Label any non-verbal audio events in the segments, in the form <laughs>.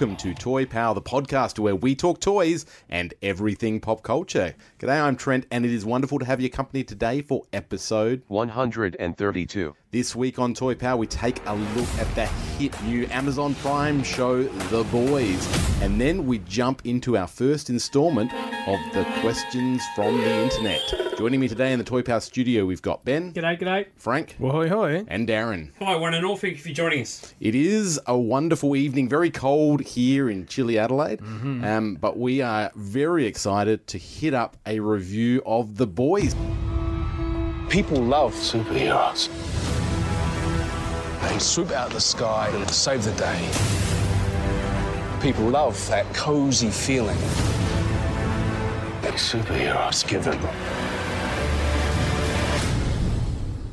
Welcome to Toy Power, the podcast where we talk toys and everything pop culture. G'day, I'm Trent, and it is wonderful to have your company today for episode 132. This week on Toy Power, we take a look at the hit new Amazon Prime show, The Boys. And then we jump into our first installment of the questions from the internet. Joining me today in the Toy Power studio, we've got Ben, G'day, g'day. Frank, Hoy hoy. and Darren. Hi, one and all. Thank you for joining us. It is a wonderful evening, very cold here in chilly Adelaide, um, but we are very excited to hit up a review of The Boys. People love superheroes. They swoop out of the sky and save the day. People love that cozy feeling that superheroes give them.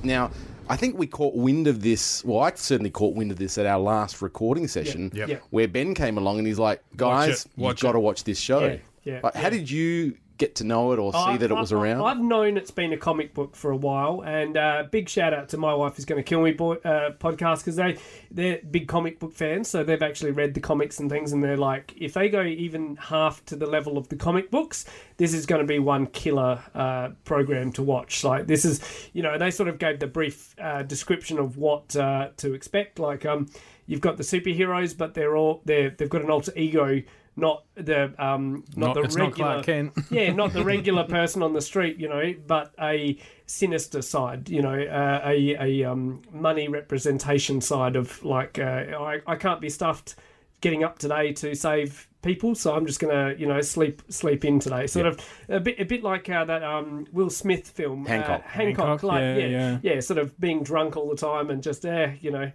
Now, I think we caught wind of this. Well, I certainly caught wind of this at our last recording session, Yep. Yep. where Ben came along and he's like, "Guys, it, watch you've got to watch this show." Yeah, yeah, Like, How did you get to know it or see I- that it was I- around? I've known it's been a comic book for a while, and uh, big shout out to my wife is going to kill me boy, uh, podcast because they they're big comic book fans, so they've actually read the comics and things, and they're like, if they go even half to the level of the comic books, this is going to be one killer uh, program to watch. Like this is, you know, they sort of gave the brief uh, description of what uh, to expect. Like, um, you've got the superheroes, but they're all they're they've got an alter ego. Not the um, not, Not- the it's not regular Kent. <laughs> yeah, not the <laughs> regular person on the street, you know, but a sinister side, you know, uh, a a um, money representation side of like uh, I I can't be stuffed getting up today to save people, so I'm just gonna you know sleep sleep in today. Sort of a bit a bit like uh, that um, Will Smith film Hancock. uh, Hancock, Hancock, like yeah, yeah, yeah. sort of being drunk all the time and just eh, you know.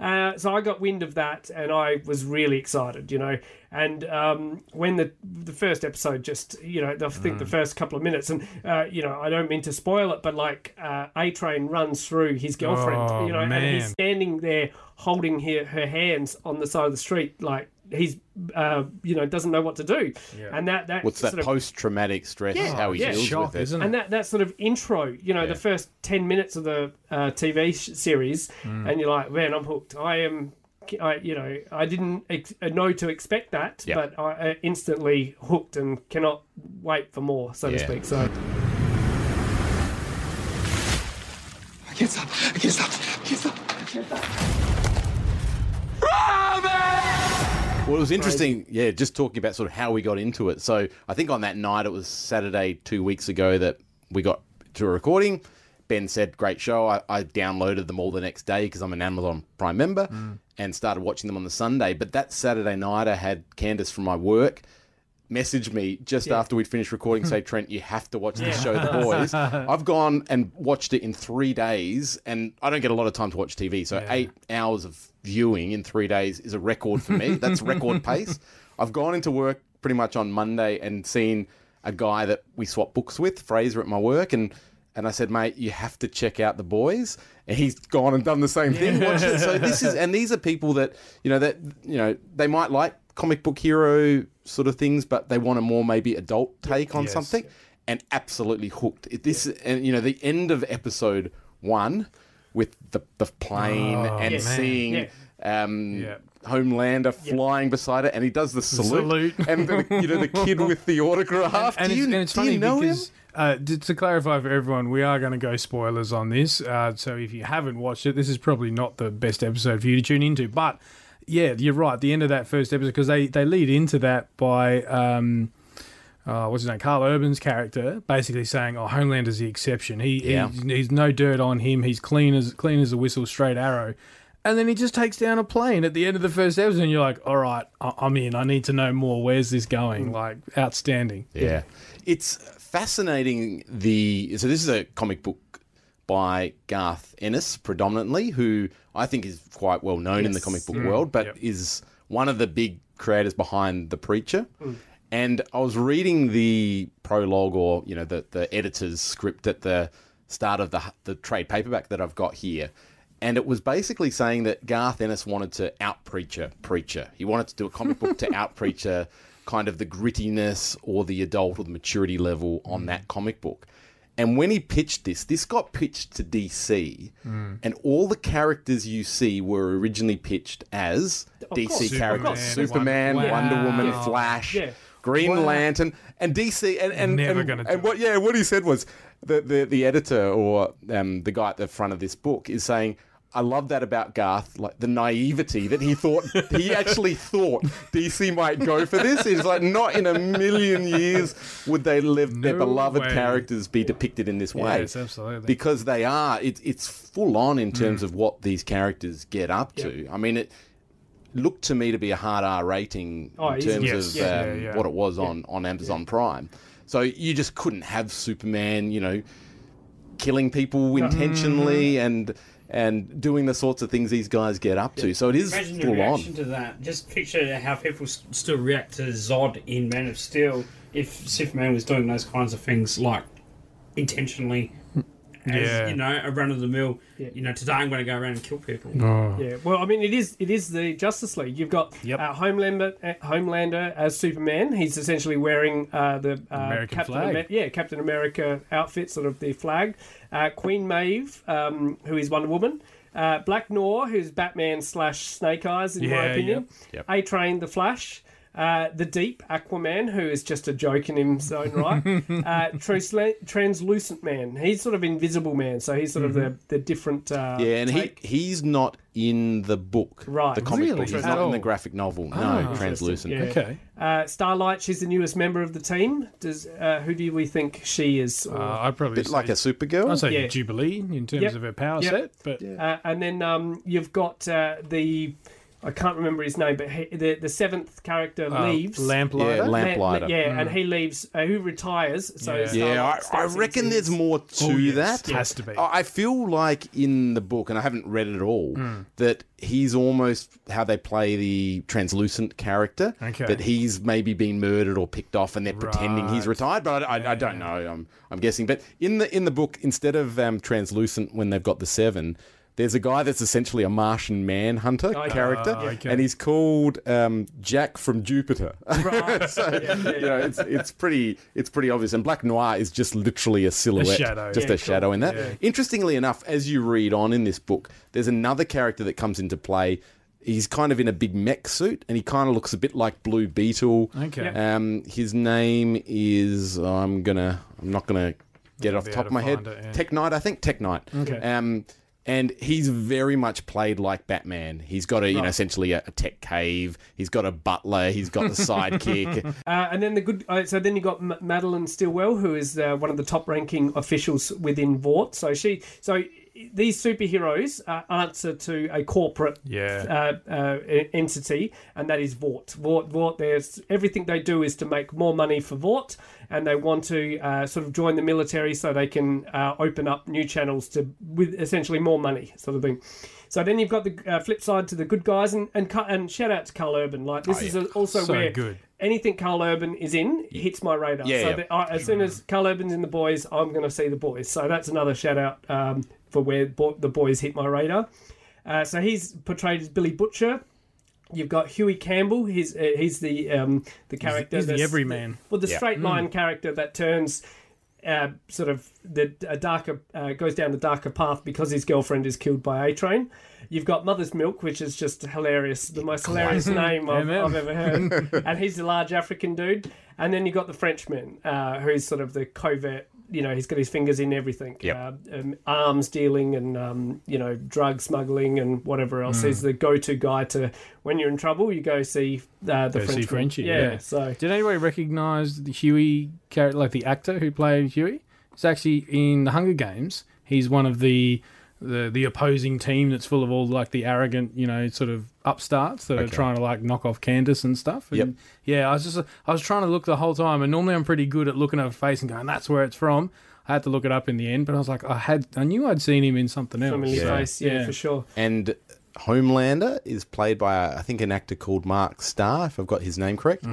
Uh, so I got wind of that, and I was really excited, you know. And um, when the the first episode, just you know, I think Mm. the first couple of minutes, and uh, you know, I don't mean to spoil it, but like uh, A Train runs through his girlfriend, Oh, you know, and he's standing there holding her, her hands on the side of the street, like he's uh, you know doesn't know what to do, and that that What's that sort of- post-traumatic stress? Yeah. how he Yeah. deals Shock, with it. isn't it? and that, that sort of intro, you know, Yeah. the first 10 minutes of the uh, TV sh- series, Mm. and you're like, man, I'm hooked. I am, I, you know, I didn't ex- uh, know to expect that, Yeah. but I uh, instantly hooked and cannot wait for more, so to speak. So, I can't stop. I can't stop. I can't stop. I can't stop. Well, it was interesting, yeah, just talking about sort of how we got into it. So I think on that night, it was Saturday two weeks ago that we got to a recording. Ben said, great show. I, I downloaded them all the next day because I'm an Amazon Prime member mm. and started watching them on the Sunday. But that Saturday night, I had Candace from my work message me just after we'd finished recording say <laughs> trent you have to watch this show the boys. <laughs> I've gone and watched it in three days and i don't get a lot of time to watch tv so eight hours of viewing in three days is a record for me. That's record <laughs> pace. I've gone into work pretty much on monday and seen a guy that we swap books with fraser at my work and and I said, mate, you have to check out the boys. And he's gone and done the same thing. So this is, and these are people that you know that you know they might like comic book hero sort of things, but they want a more maybe adult take on Yes. something. And absolutely hooked. It, this and you know the end of episode one with the the plane and Yeah. seeing Yeah. um, Yeah. Homelander flying beside it, and he does the salute, salute. and the, you know the kid with the <laughs> autograph. and it's, you, and it's funny you know because uh, to, to clarify for everyone, we are going to go spoilers on this. Uh, so if you haven't watched it, this is probably not the best episode for you to tune into. But yeah, you're right. The end of that first episode because they they lead into that by. Um, uh, what's his name? Karl Urban's character, basically saying, "Oh, Homelander's the exception. He, Yeah. he's, he's no dirt on him. He's clean as clean as a whistle, straight arrow." And then he just takes down a plane at the end of the first episode, and you're like, "All right, I- I'm in. I need to know more. Where's this going?" Like, outstanding. Yeah. It's fascinating the so this is a comic book by Garth Ennis predominantly, who I think is quite well known in the comic book mm. world, but Yep. is one of the big creators behind The Preacher. Mm. And I was reading the prologue or, you know, the, the editor's script at the start of the, the trade paperback that I've got here. And it was basically saying that Garth Ennis wanted to out Preacher Preacher. He wanted to do a comic book to <laughs> out Preacher kind of the grittiness or the adult or the maturity level on that comic book. And when he pitched this, this got pitched to DC, and all the characters you see were originally pitched as DC course. characters: Superman, Superman, Wonder- Wonder Woman, Wow. Flash, Yeah. Green Lantern, and DC. And and, Never and, do and what? Yeah, what he said was the the, the editor or um, the guy at the front of this book is saying. I love that about Garth, like the naivety that he thought he actually thought DC might go for this. It's like not in a million years would they live their beloved way. characters be depicted in this way. Yes, absolutely. Because they are, it's it's full on in terms of what these characters get up to. I mean, it looked to me to be a hard R rating Oh, in terms Yes. of Yeah, um, yeah, yeah. what it was on on Amazon Prime. So you just couldn't have Superman, you know, killing people intentionally and and doing the sorts of things these guys get up to. So it is Imagine the reaction on. to that. Just picture how people still react to Zod in Man of Steel if Superman was doing those kinds of things, like intentionally. As, Yeah. you know, a run of the mill. Yeah. You know, today I'm going to go around and kill people. Oh. Yeah, well, I mean, it is it is the Justice League. You've got Yep. uh, Homelander, uh, Homelander as Superman. He's essentially wearing uh, the uh, American Captain flag. Amer- yeah, Captain America outfit, sort of the flag. Uh, Queen Maeve, um, who is Wonder Woman. Uh, Black Noir, who's Batman slash Snake Eyes, in my Yeah, opinion. yep. A Train, the Flash. Uh, the Deep, Aquaman, who is just a joke in his own <laughs> right. uh, Transla- Translucent Man, he's sort of Invisible Man, so he's sort of the, the different. Uh, Yeah, and he, he's not in the book, Right. the comic Really? book. He's At not in the graphic novel. Oh, no, translucent. Yeah. Okay. Uh, Starlight, she's the newest member of the team. Does uh, who do we think she is? Or- Uh, I'd probably bit like a Supergirl. I'd say Yeah. Jubilee in terms Yep. of her power Yep. set, but uh, and then um, you've got uh, the I can't remember his name, but he, the the seventh character uh, leaves. Lamplighter. Yeah, Lamplighter. yeah, and he leaves. Uh, who retires? So Yeah. Yeah, I, I reckon there's his- more to Oh, yes, that. has to be. I I feel like in the book, and I haven't read it at all, Hmm. that he's almost how they play the translucent character. Okay. That he's maybe been murdered or picked off, and they're pretending he's retired. But I, I, I don't know. I'm, I'm guessing. But in the in the book, instead of um, translucent, when they've got the seven. There's a guy that's essentially a Martian manhunter Okay. character, Ah, okay. and he's called um, Jack from Jupiter. Right. <laughs> so you know, it's it's pretty it's pretty obvious. And Black Noir is just literally a silhouette, shadow. just Yeah, a shadow in that. Yeah. Interestingly enough, as you read on in this book, there's another character that comes into play. He's kind of in a big mech suit, and he kind of looks a bit like Blue Beetle. Okay. Um, his name is I'm gonna I'm not gonna get it off the top of my head. it, yeah. Tek Knight, I think Tek Knight. Okay. Um, and he's very much played like Batman. He's got a you know essentially a, a tech cave. He's got a butler. He's got the sidekick. <laughs> Uh, and then the good. Uh, so then you got M- Madelyn Stillwell, who is uh, one of the top-ranking officials within Vought. So she. So these superheroes uh, answer to a corporate Yeah. uh, uh, entity, and that is Vought. Vought, Vought. There's everything they do is to make more money for Vought, and they want to uh, sort of join the military so they can uh, open up new channels to with essentially more money, sort of thing. So then you've got the uh, flip side to the good guys, and and, and shout out to Karl Urban. Like this is a, also Oh, So where good. anything Karl Urban is in hits my radar. Yeah, so yeah. that I, as soon as Karl Urban's in the boys, I'm going to see the boys. So that's another shout out um, for where bo- the boys hit my radar. Uh, so he's portrayed as Billy Butcher. You've got Huey Campbell. He's uh, he's the um, the character. he's the that's- everyman. Well, the Yeah. straight line character that turns. Uh, sort of the a darker uh, goes down the darker path because his girlfriend is killed by A Train. You've got Mother's Milk, which is just hilarious, the most hilarious <laughs> name I've, I've ever heard, <laughs> and he's a large African dude. And then you've got the Frenchman, uh, who's sort of the covert. You know, he's got his fingers in everything. Yep. Uh, um, arms dealing and um, you know drug smuggling and whatever else. He's the go-to guy to when you're in trouble. You go see uh, the Go see Frenchie, Yeah, yeah. So Did anybody recognise the Huey character, like the actor who played Huey? It's actually in the Hunger Games. He's one of the the the opposing team that's full of all like the arrogant, you know, sort of upstarts that are trying to like knock off Candace and stuff. And Yep. Yeah, I was just I was trying to look the whole time, and normally I'm pretty good at looking at a face and going, "That's where it's from." I had to look it up in the end, but I was like, I had, I knew I'd seen him in something else. Familiar Yeah. face, yeah, Yeah. for sure. And Homelander is played by, uh, I think, an actor called Mark Starr, if I've got his name correct.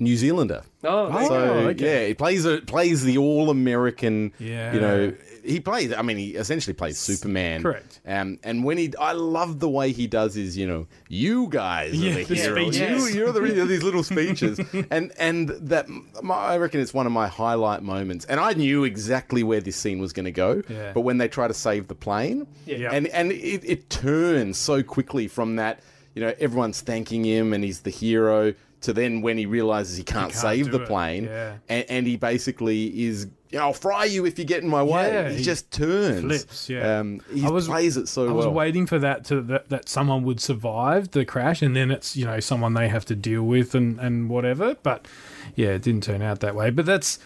New Zealander. Oh, So go. okay. yeah, he plays a, plays the all American. Yeah. you know, he plays. I mean, he essentially plays Superman. Correct. Um, and when he, I love the way he does his. You know, you guys Yeah, are the the heroes. speeches. You, you're the you know, these little <laughs> speeches, and and that my, I reckon it's one of my highlight moments. And I knew exactly where this scene was going to go. Yeah. But when they try to save the plane, Yeah. and and it, it turns so quickly from that. You know, everyone's thanking him, and he's the hero. To then when he realizes he can't, can't save the it, plane, yeah. and, and he basically is, you know, I'll fry you if you get in my way. Yeah, he, he just turns. flips, yeah. Um, he I was- plays it so I well. was waiting for that to that, that someone would survive the crash, and then it's you know someone they have to deal with and and whatever. But yeah, it didn't turn out that way. But that's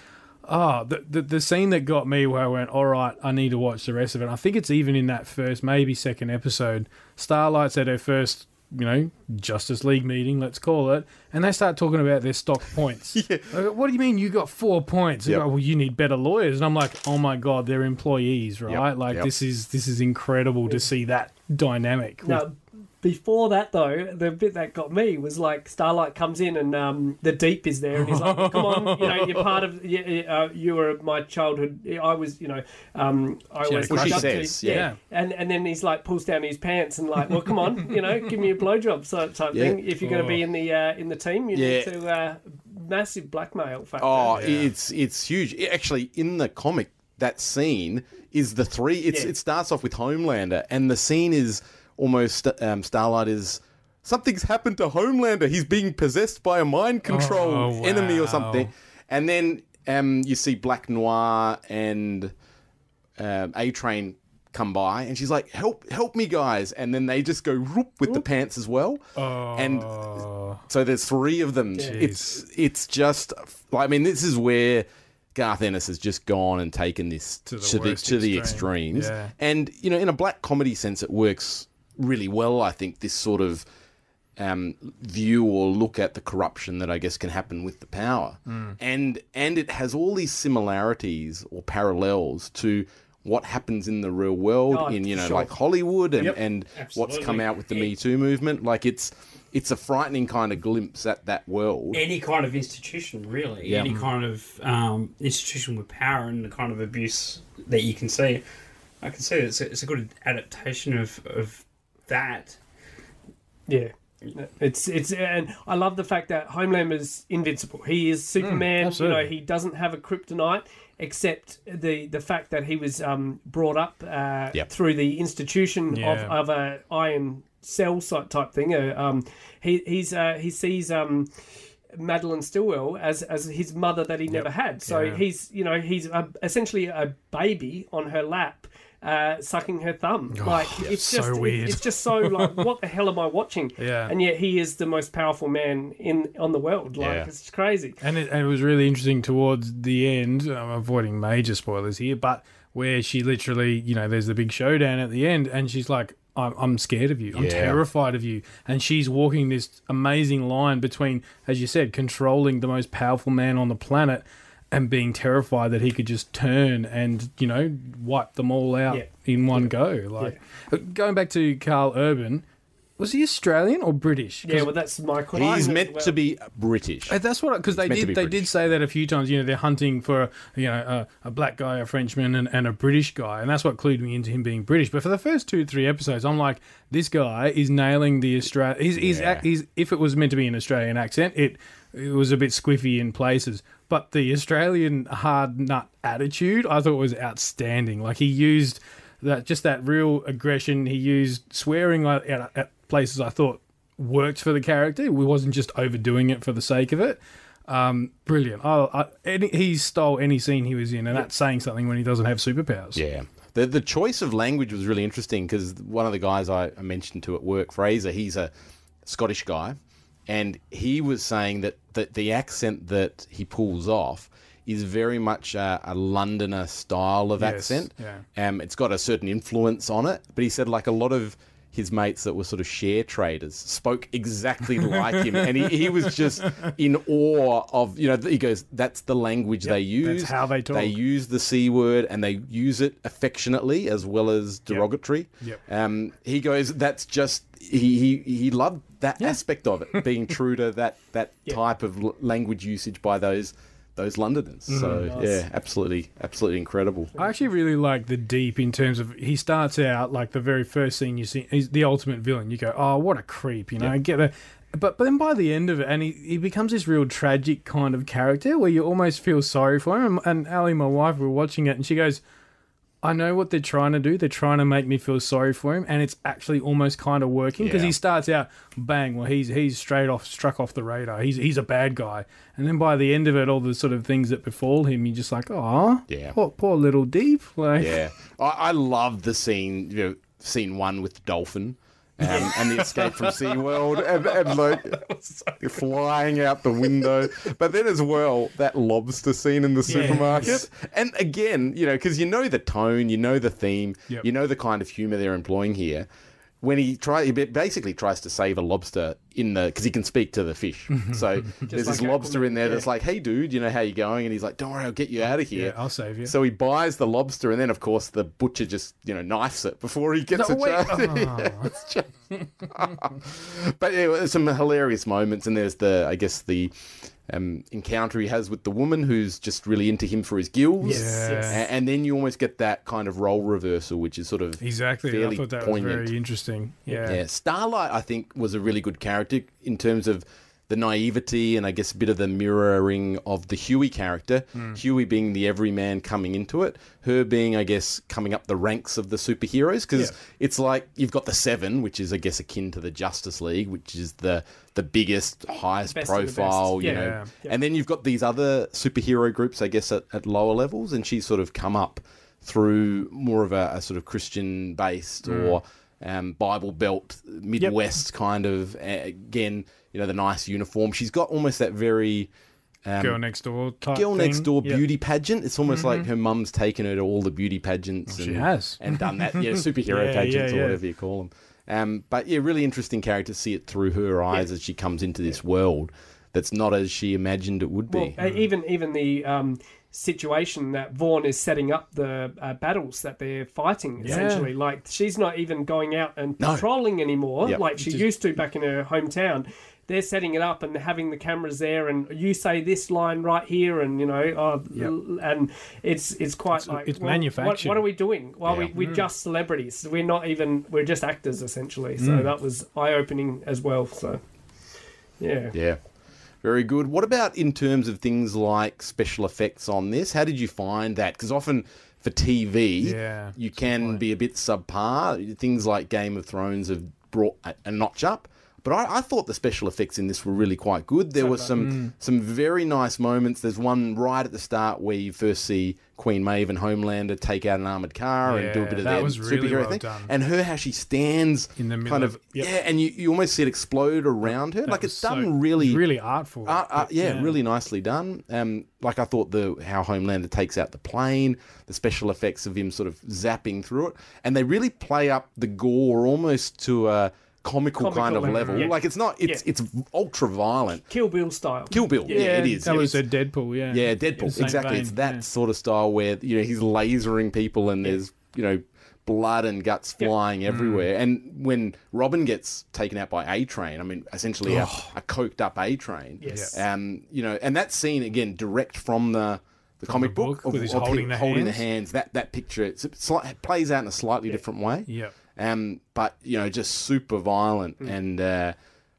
oh the the, the scene that got me where I went, all right, I need to watch the rest of it. I think it's even in that first, maybe second episode. Starlight's at her first. You know, Justice League meeting, let's call it, and they start talking about their stock points. <laughs> yeah. what do you mean you got four points? Yep. go, well, you need better lawyers, and I'm like, oh my god, they're employees, right? Like yep. this is this is incredible to see that dynamic. Now, before that though, the bit that got me was like Starlight comes in and um, the Deep is there, and he's like, "Come on, you know, you're part of. You, you, uh, you were my childhood. I was, you know, um, I She had always a crush looked on up you. to says, you." yeah. And and then he's like pulls down his pants and like, well, come on, you know, give me a blowjob so type Yeah. thing. If you're going to be in the uh, in the team, you Yeah. need to uh, massive blackmail factor. Oh, it's it's huge. It- actually, in the comic, that scene is the three. It's Yeah. it starts off with Homelander, and the scene is almost um, Starlight is. Something's happened to Homelander. He's being possessed by a mind control Oh, enemy or something. And then um, you see Black Noir and um, A Train come by, and she's like, "Help, help me, guys!" And then they just go whoop with the pants as well. And so there's three of them. It's it's just. I mean, this is where Garth Ennis has just gone and taken this to the the to the, worst to the extreme. extremes. Yeah. And you know, in a black comedy sense, it works really well. I think this sort of um, view or look at the corruption that I guess can happen with the power, Mm. and and it has all these similarities or parallels to what happens in the real world Oh, in you know sure. like Hollywood and Yep, and what's come out with the Me Too movement. Like it's it's a frightening kind of glimpse at that world. any kind of institution, really. Yeah. Any kind of um, institution with power and the kind of abuse that you can see. I can see it's a, it's a good adaptation of, of that. Yeah. It's it's and I love the fact that Homelander's invincible. He is Superman. you know, he doesn't have a kryptonite except the the fact that he was um, brought up uh, Yep. through the institution Yeah. of, of a iron cell site type thing. Uh, um, he he's uh, he sees um, Madelyn Stillwell as as his mother that he never had. So Yeah. he's you know he's a, essentially a baby on her lap. Uh, sucking her thumb, like it's Oh, so just weird. it's just so like <laughs> what the hell am I watching? Yeah. and yet he is the most powerful man in on the world. Like Yeah. it's crazy. And it, and it was really interesting towards the end. I'm avoiding major spoilers here, but where she literally, you know, there's the big showdown at the end, and she's like, I'm, I'm scared of you. I'm Yeah. terrified of you. And she's walking this amazing line between, as you said, controlling the most powerful man on the planet and being terrified that he could just turn and, you know, wipe them all out Yeah. in one go. Like, going back to Karl Urban, was he Australian or British? Yeah, well, that's my question. He's meant well. to be British. Uh, That's what because they did be they did say that a few times. You know, they're hunting for you know a, a black guy, a Frenchman, and, and a British guy, and that's what clued me into him being British. But for the first two three episodes, I'm like, this guy is nailing the Australian. He's, he's, he's if it was meant to be an Australian accent, it it was a bit squiffy in places. But the Australian hard nut attitude, I thought was outstanding. Like he used that just that real aggression. He used swearing at, at, places I thought worked for the character. We wasn't just overdoing it for the sake of it. Um, brilliant. I, I, any, he stole any scene he was in, and that's saying something when he doesn't have superpowers. Yeah. The the choice of language was really interesting because one of the guys I, I mentioned to at work, Fraser, he's a Scottish guy, and he was saying that, that the accent that he pulls off is very much a, a Londoner style of Yes, accent. yeah. Um, it's got a certain influence on it, but he said like a lot of his mates that were sort of share traders spoke exactly like him, and he, he was just in awe of you know he goes that's the language they use, that's how they talk. They use the c word and they use it affectionately as well as derogatory. Yep. Um, he goes that's just he he, he loved that aspect of it, being true to that that <laughs> type of language usage by those those Londoners. So mm-hmm. yeah, absolutely, absolutely incredible. I actually really like the deep in terms of he starts out like the very first scene you see he's the ultimate villain. You go, oh, what a creep, you know. I Get the, but but then by the end of it, and he, he becomes this real tragic kind of character where you almost feel sorry for him. And, and Ali, my wife, we were watching it, and she goes. I know what they're trying to do. They're trying to make me feel sorry for him, and it's actually almost kind of working because Yeah. he starts out bang. Well, he's he's straight off, struck off the radar. He's he's a bad guy, and then by the end of it, all the sort of things that befall him, you're just like, oh, Yeah. poor, poor little Deep. <laughs> Like, Yeah, I, I love the scene. You know, scene one with the dolphin. Um, and the escape from SeaWorld and, and <laughs> like flying out the window. <laughs> But then as well, that lobster scene in the supermarket. And again, you know, because you know the tone, you know the theme, Yep. you know the kind of humor they're employing here. When he try, he basically tries to save a lobster in the because he can speak to the fish. <laughs> So there's this lobster in there Aquaman, that's like, "Hey, dude, you know how you going?" And he's like, "Don't worry, I'll get you out of here." Yeah, I'll save you. So he buys the lobster, and then of course the butcher just you know knifes it before he gets No, a wait. chance. <laughs> Yeah, oh. it's just- <laughs> but yeah, there's some hilarious moments, and there's the I guess the um, encounter he has with the woman who's just really into him for his gills. Yes. Yes. A- And, then you almost get that kind of role reversal, which is sort of Exactly. fairly I thought that poignant. was very interesting. Yeah. Yeah, Starlight, I think, was a really good character in terms of the naivety and I guess a bit of the mirroring of the Huey character. Huey being the everyman coming into it, her being, I guess, coming up the ranks of the superheroes. Because Yeah. it's like you've got the Seven, which is, I guess, akin to the Justice League, which is the the biggest, highest Best of the best. profile, you Yeah. know. Yeah. And then you've got these other superhero groups, I guess, at, at lower levels, and she's sort of come up through more of a, a sort of Christian based Mm. or um, Bible Belt Midwest kind of. Again, you know, the nice uniform. She's got almost that very. Um, Girl next door type Girl next door Yep. beauty pageant. It's almost like her mum's taken her to all the beauty pageants. she and, has. and done that. Yeah, <laughs> superhero Yeah, pageants yeah, or whatever you call them. Um, but yeah, really interesting character to see it through her eyes as she comes into this world that's not as she imagined it would be. Well, even even the um, situation that Vought is setting up the uh, battles that they're fighting. Essentially, like she's not even going out and No. patrolling anymore, Yep. like she used to back in her hometown. They're setting it up and having the cameras there, and you say this line right here, and you know, oh, and it's it's quite like it's well, manufactured. what are we doing? Well, Yeah. we we're just celebrities. We're not even. We're just actors essentially. So that was eye opening as well. So yeah. Yeah. Very good. What about in terms of things like special effects on this? How did you find that? Because often for TV, Yeah, you can be a bit subpar. Things like Game of Thrones have brought a, a notch up. But I, I thought the special effects in this were really quite good. There were some some very nice moments. There's one right at the start where you first see Queen Maeve and Homelander take out an armored car and do a bit of that their was really superhero well thing. done. And her how she stands In the middle kind of- of yep. yeah, and you, you almost see it explode around her. That like it's so- done really really artful. But, yeah, really nicely done. Um, like I thought the how Homelander takes out the plane, the special effects of him sort of zapping through it, and they really play up the gore almost to a comical, Comical kind of level, level. yeah. Like it's not, it's Yeah. it's ultra violent. Kill Bill style. Kill Bill, yeah, it is. That It was a Deadpool, yeah. yeah, Deadpool, exactly. vein, It's that yeah. sort of style where you know he's lasering people and there's you know blood and guts flying Mm. everywhere. And when Robin gets taken out by A Train, I mean essentially a, a coked up A Train. Yes. Um, you know, and that scene again direct from the the comic the book, book, with his holding the holding the hands. hands. That that picture it's, it's it plays out in a slightly different way. Yep. Um, but you know, just super violent Mm. and uh,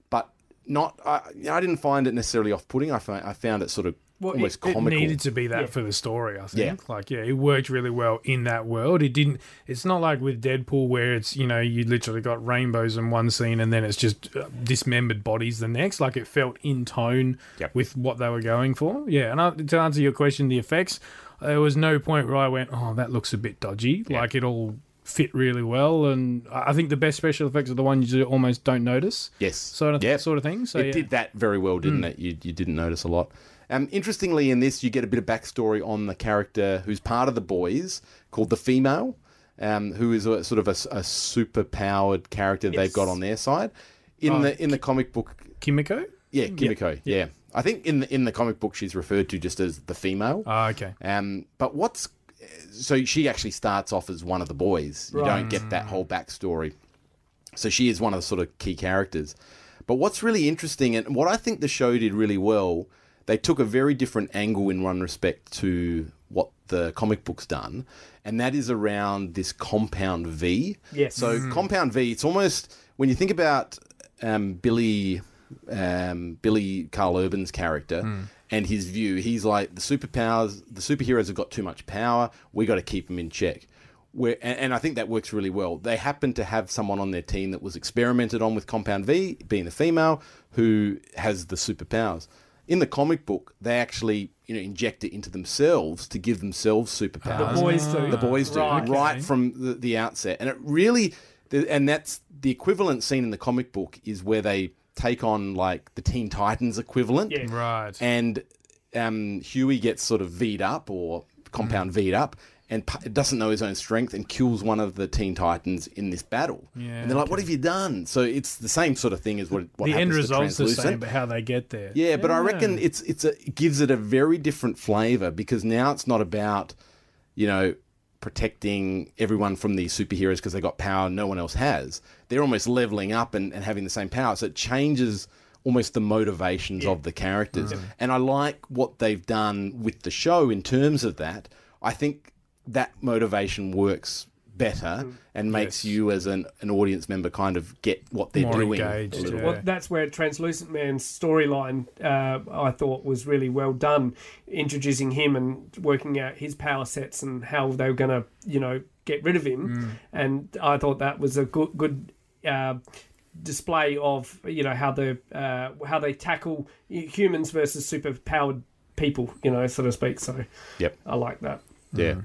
but not. I, I didn't find it necessarily off-putting. I found I found it sort of Well, it- almost It comical. needed to be that Yeah. for the story, I think. Yeah. Like, yeah, it worked really well in that world. It didn't. It's not like with Deadpool where it's you know you literally got rainbows in one scene and then it's just uh, dismembered bodies the next. Like it felt in tone Yep. with what they were going for. Yeah, and I, to answer your question, the effects, there was no point where I went, oh, that looks a bit dodgy. Like it all fit really well, and I think the best special effects are the ones you almost don't notice. Yes. Sort of Yep. sort of thing. So it yeah. did that very well, didn't it? You, you didn't notice a lot. Um, interestingly, in this, you get a bit of backstory on the character who's part of the boys, called the female. um, who is a, sort of a, a super powered character they've got on their side. In Oh, the in the comic book, Kimiko. yeah, Kimiko, yeah. I think in the in the comic book she's referred to just as the female. Ah, okay. Um, but what's so she actually starts off as one of the boys. You don't get that whole backstory. So she is one of the sort of key characters. But what's really interesting and what I think the show did really well, they took a very different angle in one respect to what the comic book's done, and that is around this compound V. Yes. So compound V, it's almost when you think about um, Billy um, Billy Karl Urban's character and his view, he's like the superpowers, the superheroes have got too much power. We got to keep them in check. Where, and, and I think that works really well. They happen to have someone on their team that was experimented on with Compound V, being a female, who has the superpowers. In the comic book, they actually you know inject it into themselves to give themselves superpowers The boys ah. do. the boys do Right. right, from the, the outset and it really and that's the equivalent scene in the comic book is where they take on like the teen titans equivalent Yeah. Right. and um, huey gets sort of v'd up or compound v'd up and pu- doesn't know his own strength and kills one of the teen titans in this battle Yeah, and they're like what have you done so it's the same sort of thing as what, what the end happens to result's the Translucent. same, but how they get there. Yeah, but I reckon it's it's a it gives it a very different flavor because now it's not about you know protecting everyone from these superheroes because they got power no one else has. They're almost leveling up and, and having the same power. So it changes almost the motivations of the characters. Mm. And I like what they've done with the show in terms of that. I think that motivation works better and makes Yes. you as an, an audience member kind of get what they're More doing. a engaged, yeah. Well, that's where Translucent Man's storyline, uh, I thought, was really well done, introducing him and working out his power sets and how they were going to, you know, get rid of him. Mm. And I thought that was a good, good uh, display of, you know, how the uh, how they tackle humans versus super powered people, you know, so to speak. So Yep. I like that. Yeah.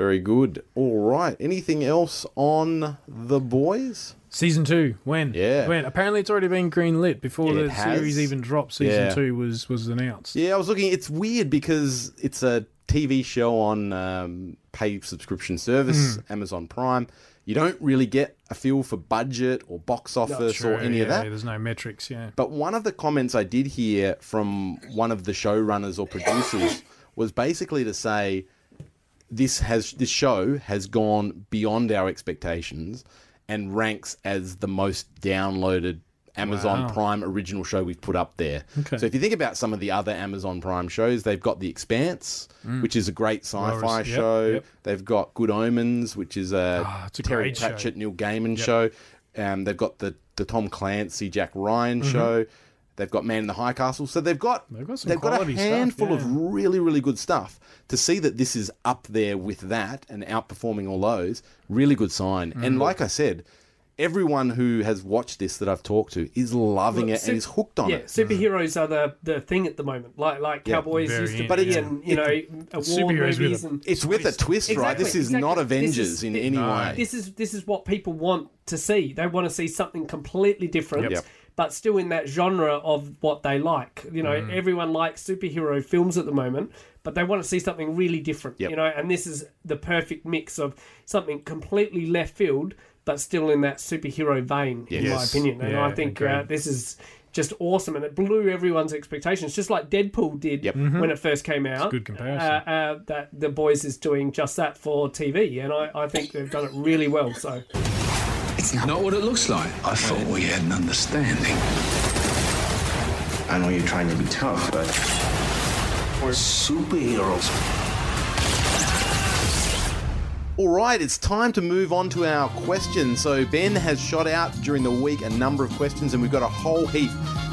Very good. All right. Anything else on the boys? Season two, when? Yeah. When? Apparently, it's already been green lit before It the has. series even dropped. Season Yeah. two was was announced. Yeah, I was looking. It's weird because it's a TV show on um, pay subscription service, Amazon Prime. You don't really get a feel for budget or box office or any of that. There's no metrics. Yeah. But one of the comments I did hear from one of the showrunners or producers was basically to say this has this show has gone beyond our expectations and ranks as the most downloaded Amazon Wow. Prime original show we've put up there. Okay. So if you think about some of the other Amazon Prime shows, they've got The Expanse, which is a great sci-fi Mm. Well, yep, show. yep. They've got Good Omens, which is a, it's a Terry great show. Pratchett, Neil Gaiman show. Um, they've got the the Tom Clancy, Jack Ryan show. They've got Man in the High Castle. So they've got. They've got some they've got a quality stuff, handful of really really good stuff. To see that this is up there with that and outperforming all those, really good sign. Mm. And like I said. Everyone who has watched this that I've talked to is loving Well, it su- and is hooked on yeah, it. superheroes are the, the thing at the moment. Like like Yeah, cowboys very used to in- But be, it's- and you know, war Superheroes with movies a- and It's with a twist, right? This is not exactly. This Avengers is- in thi- any No. way. this is this is what people want to see. They want to see something completely different, Yep. But still in that genre of what they like. You know, Mm. everyone likes superhero films at the moment, but they want to see something really different. Yep. You know, and this is the perfect mix of something completely left field, but still in that superhero vein, in my opinion. And Yeah, I think uh, this is. Just awesome, and it blew everyone's expectations, just like Deadpool did Yep. when it first came out. good comparison. Uh, uh, that the boys is doing just that for TV, and I, I think they've done it really well. So It's not what it looks like. I thought we had an understanding. I know you're trying to be tough, but we're superheroes. All right, it's time to move on to our questions. So Ben has shot out during the week a number of questions, and we've got a whole heap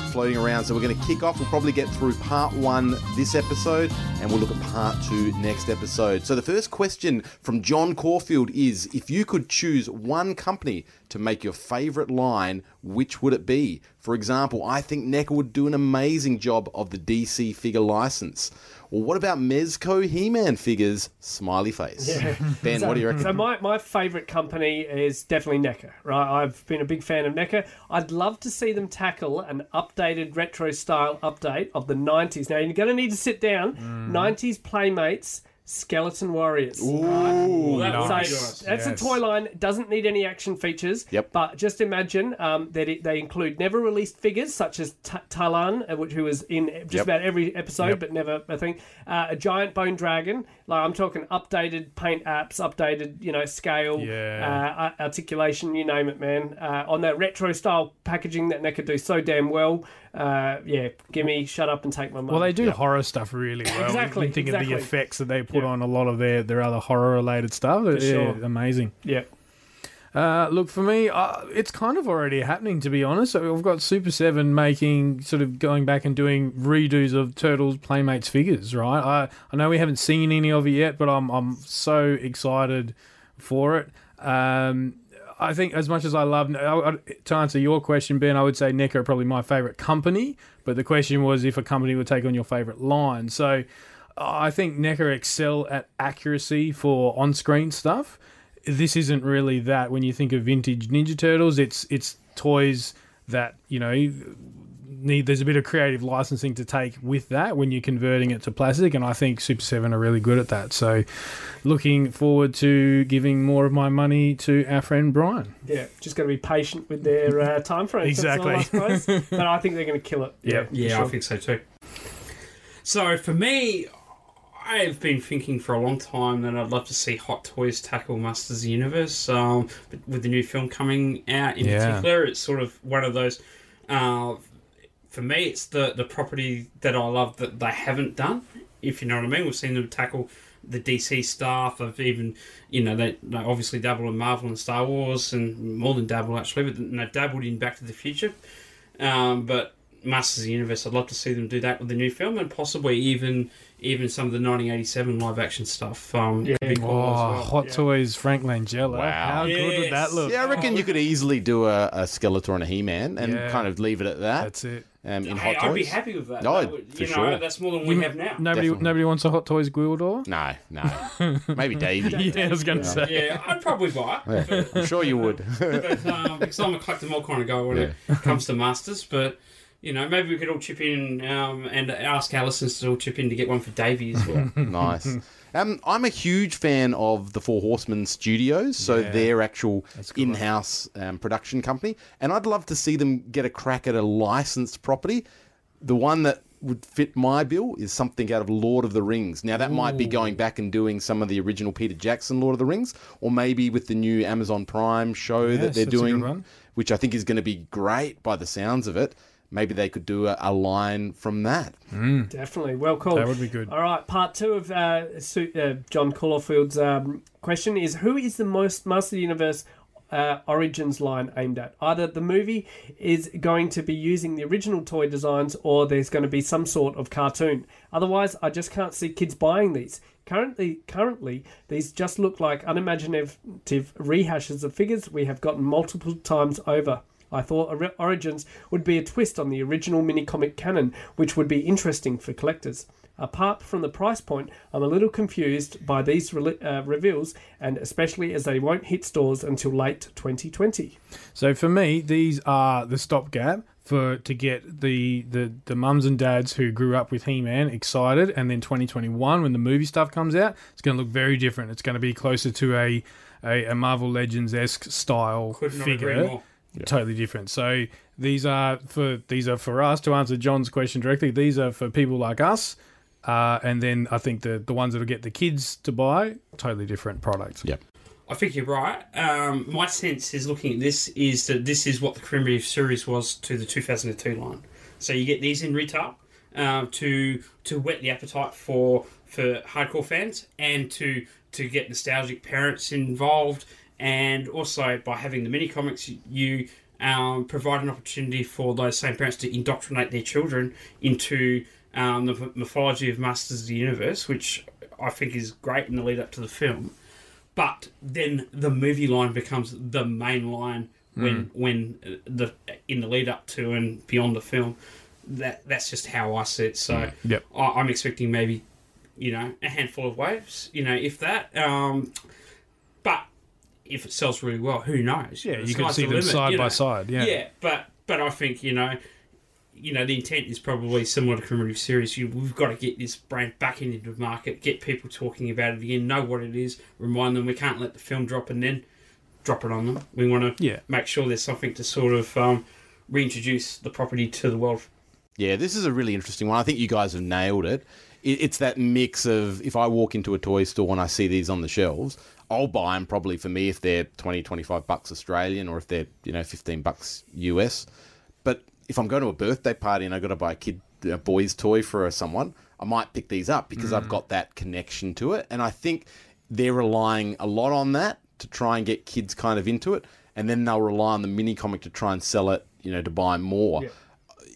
floating around. So we're going to kick off. We'll probably get through part one this episode, and we'll look at part two next episode. So the first question from John Caulfield is: If you could choose one company to make your favorite line, which would it be? For example, I think NECA would do an amazing job of the DC figure license. Well, what about Mezco He-Man figures? Smiley face. <laughs> Ben, what do you reckon? So my, my favourite company is definitely NECA, right? I've been a big fan of NECA. I'd love to see them tackle an updated retro style update of the 90s. Now, you're going to need to sit down. Mm. 90s Playmates Skeleton Warriors. Ooh, Well, that would nice. be So nice. that's Yes. a toy line. Doesn't need any action features. Yep. But just imagine um, that it, they include never released figures such as T- Talyn, uh, which who was in just Yep. about every episode, Yep. but never a thing. Uh, a giant bone dragon. Like I'm talking updated paint apps, updated you know scale, Yeah. uh, articulation, you name it, man. Uh, on that retro style packaging that NECA do so damn well. Uh, yeah, give me shut up and take my money. Well, they do horror stuff really well. <laughs> Exactly, You think of the effects that they put Yeah. on a lot of their, their other horror related stuff. yeah, sure. amazing. yeah. Uh, look, for me, uh, it's kind of already happening, to be honest. So We've got Super 7 making, sort of going back and doing redos of Turtles Playmates figures, right? I, I know we haven't seen any of it yet, but I'm, I'm so excited for it. Um, I think as much as I love, to answer your question, Ben, I would say are probably my favourite company, but the question was if a company would take on your favourite line. So I think NECA excel at accuracy for on-screen stuff. This isn't really that. When you think of vintage Ninja Turtles, it's it's toys that you know need. There's a bit of creative licensing to take with that when you're converting it to plastic, and I think Super Seven are really good at that. So, looking forward to giving more of my money to our friend Brian. Yeah, just got to be patient with their uh, time frames. that's all, Exactly. I suppose. <laughs> but I think they're going to kill it. Yeah. Yeah, sure. I think so too. So for me, I've been thinking for a long time that I'd love to see Hot Toys tackle Masters of the Universe. Um, with the new film coming out in Yeah. particular, it's sort of one of those. Uh, for me, it's the the property that I love that they haven't done. If you know what I mean, we've seen them tackle the DC stuff. I've even, you know, they, they obviously dabble in Marvel and Star Wars, and more than dabble actually, but they dabbled in Back to the Future. Um, but Masters of the Universe, I'd love to see them do that with the new film, and possibly even even some of the 1987 live action stuff. Um, Yeah. could be cool Oh, as well. Hot yeah. Toys Frank Langella. Wow. How good would that look? Yeah, I reckon you could easily do a, a Skeletor and a He-Man and Yeah. kind of leave it at that. That's it. Um, in Hey, Hot I'd be happy with that. No, That would- for you know, sure. that's more than we have now. Nobody, Definitely. nobody wants a Hot Toys Gwildor. No, no, <laughs> maybe Davey. Yeah, I was going to say. Yeah, I'd probably buy it. Yeah, I'm sure you would. but, um, because I'm a collect them all kind of guy when it comes to Masters. But you know, maybe we could all chip in um, and ask our listeners to all chip in to get one for Davey as well. <laughs> nice. Um, I'm a huge fan of the Four Horsemen Studios, so Yeah. their actual That's a good one. in-house um, production company, and I'd love to see them get a crack at a licensed property. The one that would fit my bill is something out of Lord of the Rings. Now that might be going back and doing some of the original Peter Jackson Lord of the Rings, or maybe with the new Amazon Prime show Yes, that they're that's a good doing, which I think is going to be great by the sounds of it. Maybe they could do a, a line from that. Definitely. Well called. That would be good. All right, part two of uh, uh, John Caulfield's um, question is Who is the most Master of the Universe uh, Origins line aimed at? Either the movie is going to be using the original toy designs or there's going to be some sort of cartoon. Otherwise, I just can't see kids buying these. Currently, currently, these just look like unimaginative rehashes of figures we have gotten multiple times over. I thought Origins would be a twist on the original mini comic canon, which would be interesting for collectors. Apart from the price point, I'm a little confused by these re- uh, reveals, and especially as they won't hit stores until late 2020. So for me, these are the stopgap for to get the, the the mums and dads who grew up with He-Man excited, and then 2021 when the movie stuff comes out, it's going to look very different. It's going to be closer to a a, a Marvel Legends esque style Could not figure. Agree more. Totally different. So these are for these are for us to answer John's question directly. These are for people like us. Uh, and then I think the the ones that'll get the kids to buy totally different products. Yep. I think you're right. Um, my sense is looking at this is that this is what the Cream series was to the 2002 line. So you get these in retail um, to to whet the appetite for for hardcore fans and to to get nostalgic parents involved, and also by having the mini comics, you um, provide an opportunity for those same parents to indoctrinate their children into um, the mythology of Masters of the Universe, which I think is great in the lead up to the film but then the movie line becomes the main line when when uh, the in the lead up to and beyond the film. That that's just how I see it. So Yep. I, I'm expecting maybe you know a handful of waves, you know, if that. Um, but if it sells really well, who knows? Yeah, The you could sky's see the them limit, side you by side, yeah. yeah, but but I think you know you know, the intent is probably similar to Primitive Series. You, we've got to get this brand back into the market, get people talking about it again, know what it is, remind them we can't let the film drop and then drop it on them. We want to Yeah. make sure there's something to sort of um, reintroduce the property to the world. Yeah, this is a really interesting one. I think you guys have nailed it. It- It's that mix of if I walk into a toy store and I see these on the shelves, I'll buy them probably for me if they're 20, 25 bucks Australian or if they're, you know, 15 bucks US. But if I'm going to a birthday party and I've got to buy a kid, a boy's toy for someone, I might pick these up because I've mm. got that connection to it. And I think they're relying a lot on that to try and get kids kind of into it. And then they'll rely on the mini comic to try and sell it, you know, to buy more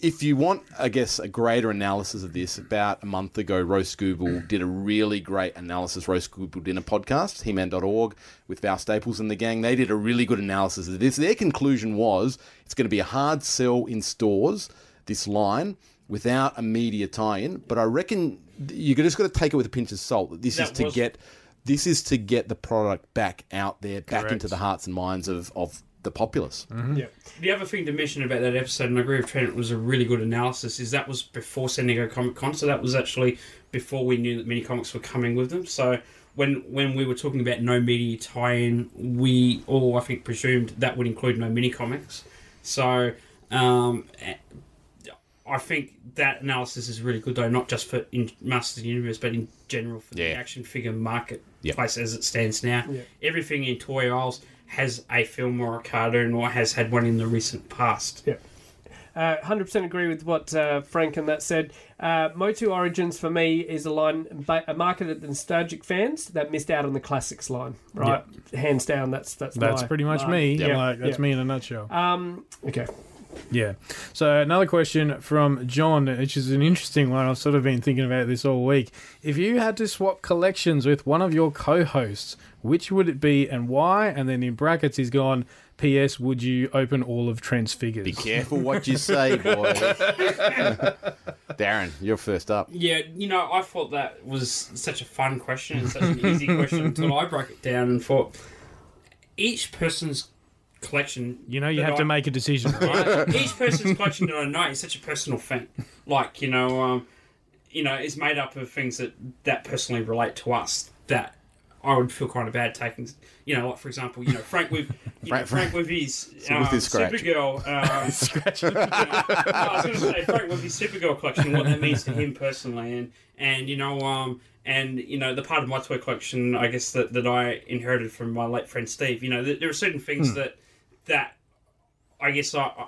if you want, I guess, a greater analysis of this, about a month ago, Roast <clears throat> Google did a really great analysis. Roast Google did a podcast, heman.org, with Val Staples and the gang. They did a really good analysis of this. Their conclusion was it's going to be a hard sell in stores, this line, without a media tie in. But I reckon you just got to take it with a pinch of salt that this That is to was- get. This is to get the product back out there, back Correct. into the hearts and minds of, of the populace. Yeah. The other thing to mention about that episode, and I agree with Trent, it was a really good analysis, is that was before San Diego Comic Con, so that was actually before we knew that mini comics were coming with them. So when when we were talking about no media tie-in, we all I think presumed that would include no mini comics. So um, I think that analysis is really good, though, not just for in Masters of the Universe, but in general for the action figure marketplace Yep. as it stands now. Yeah. Everything in toy aisles has a film or a cartoon or has had one in the recent past. Yeah. Uh, 100% agree with what uh, Frank and that said. Uh, Motu Origins for me is a line ba- marketed at the nostalgic fans that missed out on the classics line, right? Hands down, that's that's That's my pretty much line. me. Yeah, Like that's yeah. me in a nutshell. Um, okay. Yeah. So another question from John, which is an interesting one. I've sort of been thinking about this all week. If you had to swap collections with one of your co-hosts, which would it be and why? And then in brackets, he's gone. P.S. Would you open all of Trent's figures? Be careful what you say, boy. <laughs> Darren, you're first up. Yeah, you know, I thought that was such a fun question and such an easy question until I broke it down and thought each person's collection. You know, you have to make a decision. <laughs> Right? Each person's collection that I know is such a personal thing. Like you know, um, you know, is made up of things that that personally relate to us. That I would feel kind of bad taking. You know, like for example, you know, Frank with <laughs> you know, Frank- Frank with his, with um, <laughs> his scratch. Supergirl. Um, no, I was going to say Frank with his Supergirl collection, what that means to him personally, and and you know, um, and you know, the part of my toy collection, I guess that, that I inherited from my late friend Steve. You know, there, there are certain things that that I guess I, I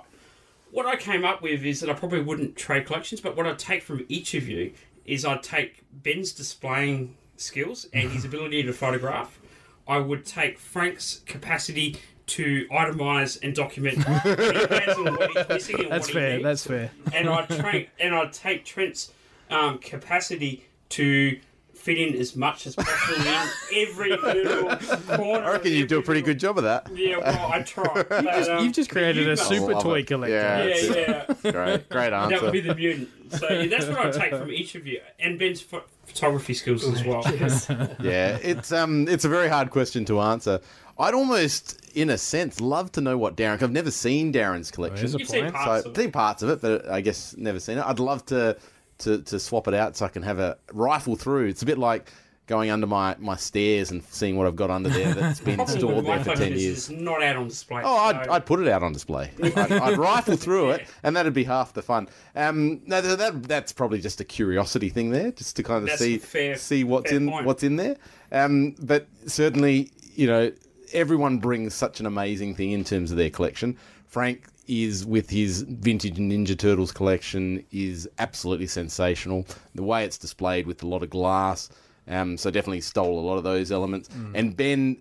what I came up with is that I probably wouldn't trade collections, but what I'd take from each of you is I'd take Ben's displaying skills and his <laughs> ability to photograph. I would take Frank's capacity to itemize and document any plans on what he's missing and That's what fair. needs That's fair. and I'd <laughs> tra- and I'd take Trent's um, capacity to fit in as much as possible in every little corner. I reckon you do a pretty good job of that. Yeah, well, I try. <laughs> But, um, You've just created a super love toy it. collector. Yeah. Yeah, yeah. <laughs> Great, great That would be answer. the mutant. So yeah, that's what I take from each of you, and Ben's pho- photography skills as well. <laughs> Yeah, it's um, it's a very hard question to answer. I'd almost, in a sense, love to know what Darren. I've never seen Darren's collection. there's a You've seen parts so of I've seen parts of it, but I guess never seen it. I'd love to to to swap it out so I can have a rifle through. It's a bit like going under my, my stairs and seeing what I've got under there that's been <laughs> stored there for ten years. It's not out on display. Oh, I'd, so- I'd put it out on display. <laughs> I'd, I'd rifle through it, and that'd be half the fun. Um, no, that, that that's probably just a curiosity thing there, just to kind of That's see fair- see what's in point. what's in there. Um, but certainly, you know, everyone brings such an amazing thing in terms of their collection. Frank is with his vintage Ninja Turtles collection is absolutely sensational. The way it's displayed with a lot of glass. Um, so definitely stole a lot of those elements. Mm. And Ben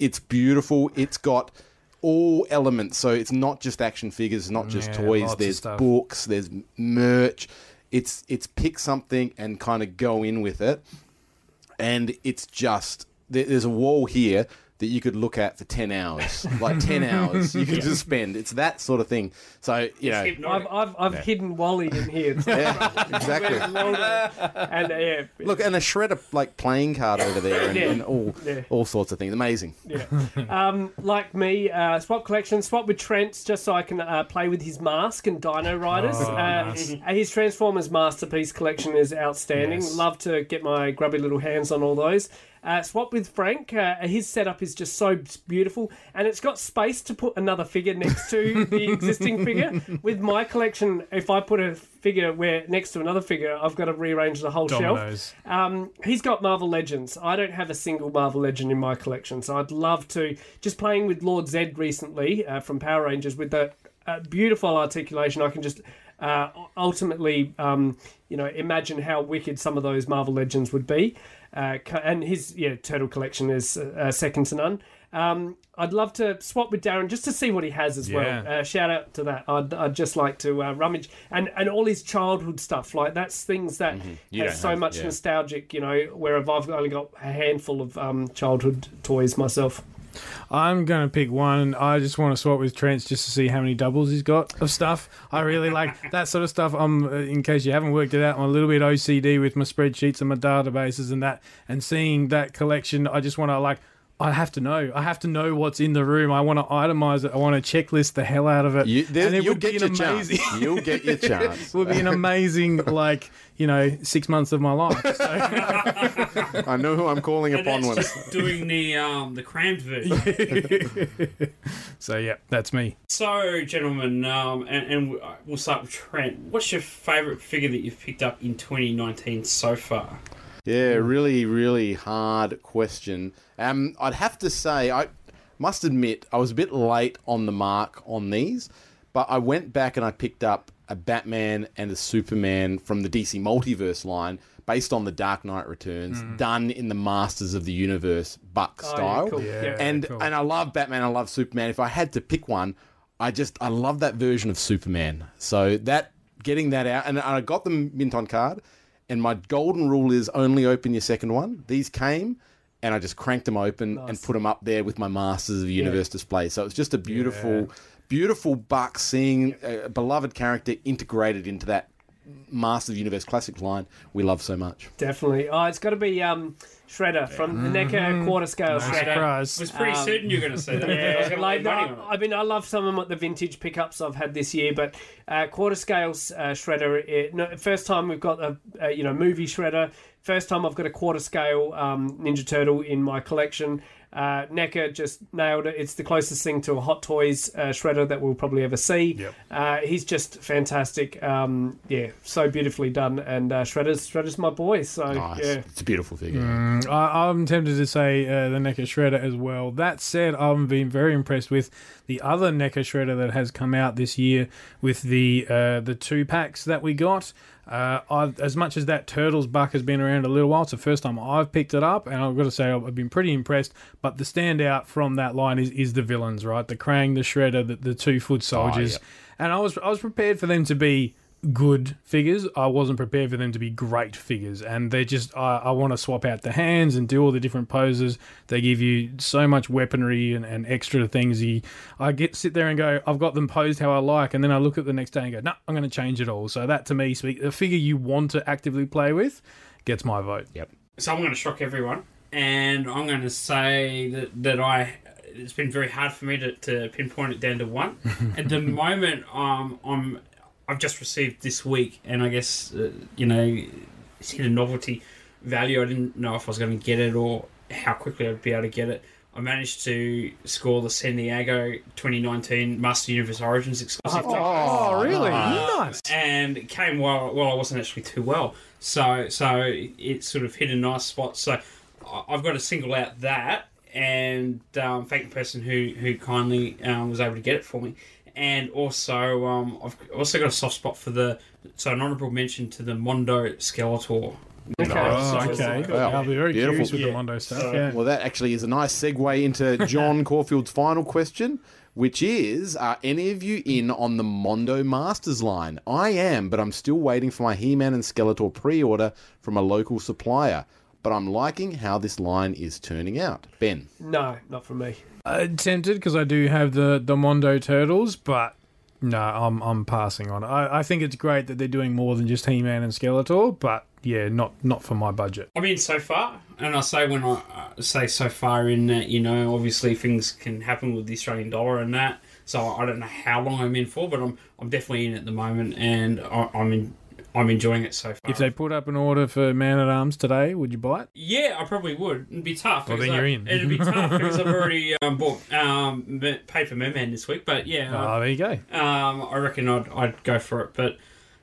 it's beautiful. It's got all elements. So it's not just action figures, not just Yeah, toys. There's books, there's merch. It's it's pick something and kind of go in with it. And it's just there's a wall here that you could look at for 10 hours. Like 10 <laughs> hours you could just spend. It's that sort of thing. So, you know, I've, I've, I've hidden Wally in here. <laughs> yeah, exactly. <laughs> and uh, yeah, Look, and a shred of like playing card over there and, Yeah. and all Yeah. all sorts of things. Amazing. um, like me, uh, swap collection, swap with Trent's just so I can uh, play with his M.A.S.K. and Dino Riders. Oh, uh, nice. uh, His Transformers masterpiece collection is outstanding. Yes. Love to get my grubby little hands on all those. Uh, swap with Frank. Uh, his setup is just so beautiful, and it's got space to put another figure next to the <laughs> existing figure. With my collection, if I put a figure where next to another figure, I've got to rearrange the whole Dominoes. shelf. Um, he's got Marvel Legends. I don't have a single Marvel Legend in my collection, so I'd love to. Just playing with Lord Zedd recently uh, from Power Rangers with that uh, beautiful articulation, I can just uh, ultimately, um, you know, imagine how wicked some of those Marvel Legends would be. Uh, and his yeah turtle collection is uh, second to none. Um, I'd love to swap with Darren just to see what he has as well. Uh, shout out to that. I'd, I'd just like to uh, rummage and, and all his childhood stuff. Like that's things that have don't so have- much yeah. nostalgic. You know, where I've only got a handful of um, childhood toys myself. I'm going to pick one. I just want to swap with Trent just to see how many doubles he's got of stuff. I really like <laughs> that sort of stuff. I'm, uh, in case you haven't worked it out, I'm a little bit OCD with my spreadsheets and my databases and that. And seeing that collection, I just want to like. I have to know. I have to know what's in the room. I want to itemize it. I want to checklist the hell out of it. You, there, and it you'll would get be your an chance. amazing. <laughs> You'll get your chance. <laughs> it would be an amazing, like you know, six months of my life. So, <laughs> I know who I'm calling And upon that's when just doing the um the crammed version. so yeah, that's me. So, gentlemen, um, and, and we'll start with Trent. What's your favourite figure that you've picked up in 2019 so far? Yeah, really, really hard question. Um, I'd have to say, I must admit, I was a bit late on the mark on these, but I went back and I picked up a Batman and a Superman from the DC Multiverse line based on the Dark Knight Returns, done in the Masters of the Universe Buck Oh, yeah, style. cool. Yeah, and cool. and I love Batman, I love Superman. If I had to pick one, I just I love that version of Superman. So that getting that out, and I got them mint on card. And my golden rule is only open your second one. These came, and I just cranked them open and put them up there with my Masters of the Universe display. So it's just a beautiful, beautiful buck seeing a beloved character integrated into that Masters of the Universe classic line we love so much. Definitely. Oh, it's got to be um, Shredder from the NECA quarter scale No Shredder. surprise. I was pretty certain you were going to say that. I was Yeah, gonna like no, I mean, I love some of the vintage pickups I've had this year, but uh, quarter scale uh, shredder. It, no, first time we've got a, a you know movie shredder. First time I've got a quarter scale um, Ninja Turtle in my collection. Uh, NECA just nailed it. It's the closest thing to a Hot Toys uh, shredder that we'll probably ever see. Yep. Uh, he's just fantastic. Um, yeah, so beautifully done. And uh, Shredder's Shredder's my boy. So it's, yeah. it's a beautiful figure. I, I'm tempted to say uh, the NECA Shredder as well. That said, I've been very impressed with the other NECA Shredder that has come out this year with the uh, the two packs that we got. Uh, as much as that Turtles buck has been around a little while, it's the first time I've picked it up, and I've got to say I've been pretty impressed. But the standout from that line is, is the villains, right? The Krang, the Shredder, the, the two foot soldiers, yep. and I was I was prepared for them to be good figures. I wasn't prepared for them to be great figures, and they're just. I, I want to swap out the hands and do all the different poses. They give you so much weaponry and, and extra things. You, I get sit there and go, I've got them posed how I like, and then I look at the next day and go, no, I'm going to change it all. So that to me, speak the figure you want to actively play with gets my vote. Yep. So I'm going to shock everyone, and I'm going to say that that I. It's been very hard for me to, to pinpoint it down to one. <laughs> At the moment, um, I'm I've just received this week, and I guess uh, you know it's hit a novelty value. I didn't know if I was going to get it or how quickly I'd be able to get it. I managed to score the San Diego 2019 Master Universe Origins exclusive. Oh, really? nice. and it came while while I wasn't actually too well. So so it sort of hit a nice spot. So I- I've got to single out that and um, thank the person who who kindly um, was able to get it for me. And also, um, I've also got a soft spot for the so an honourable mention to the Mondo Skeletor. Okay. Oh, So- okay. so- Wow. I'll be very Beautiful. curious with the Mondo stuff. So- yeah. Well, that actually is a nice segue into John <laughs> Caulfield's final question, which is Are any of you in on the Mondo Masters line? I am, but I'm still waiting for my He Man and Skeletor pre order from a local supplier. but I'm liking how this line is turning out. Ben. No, not for me. Uh, tempted because I do have the the Mondo Turtles, but no, I'm I'm passing on. I, I think it's great that they're doing more than just He Man and Skeletor, but yeah, not not for my budget. I mean, so far, and I say when I say so far in that, you know, obviously things can happen with the Australian dollar and that. So I don't know how long I'm in for, but I'm I'm definitely in at the moment, and I, I'm in. I'm enjoying it so far. If they put up an order for Man at Arms today, would you buy it? Yeah, I probably would. It'd be tough. Well, then I- you're in. It'd be <laughs> tough because I've already um, bought um, me- paid for Merman this week. But yeah, Oh, there you go. um, I reckon I'd, I'd go for it. But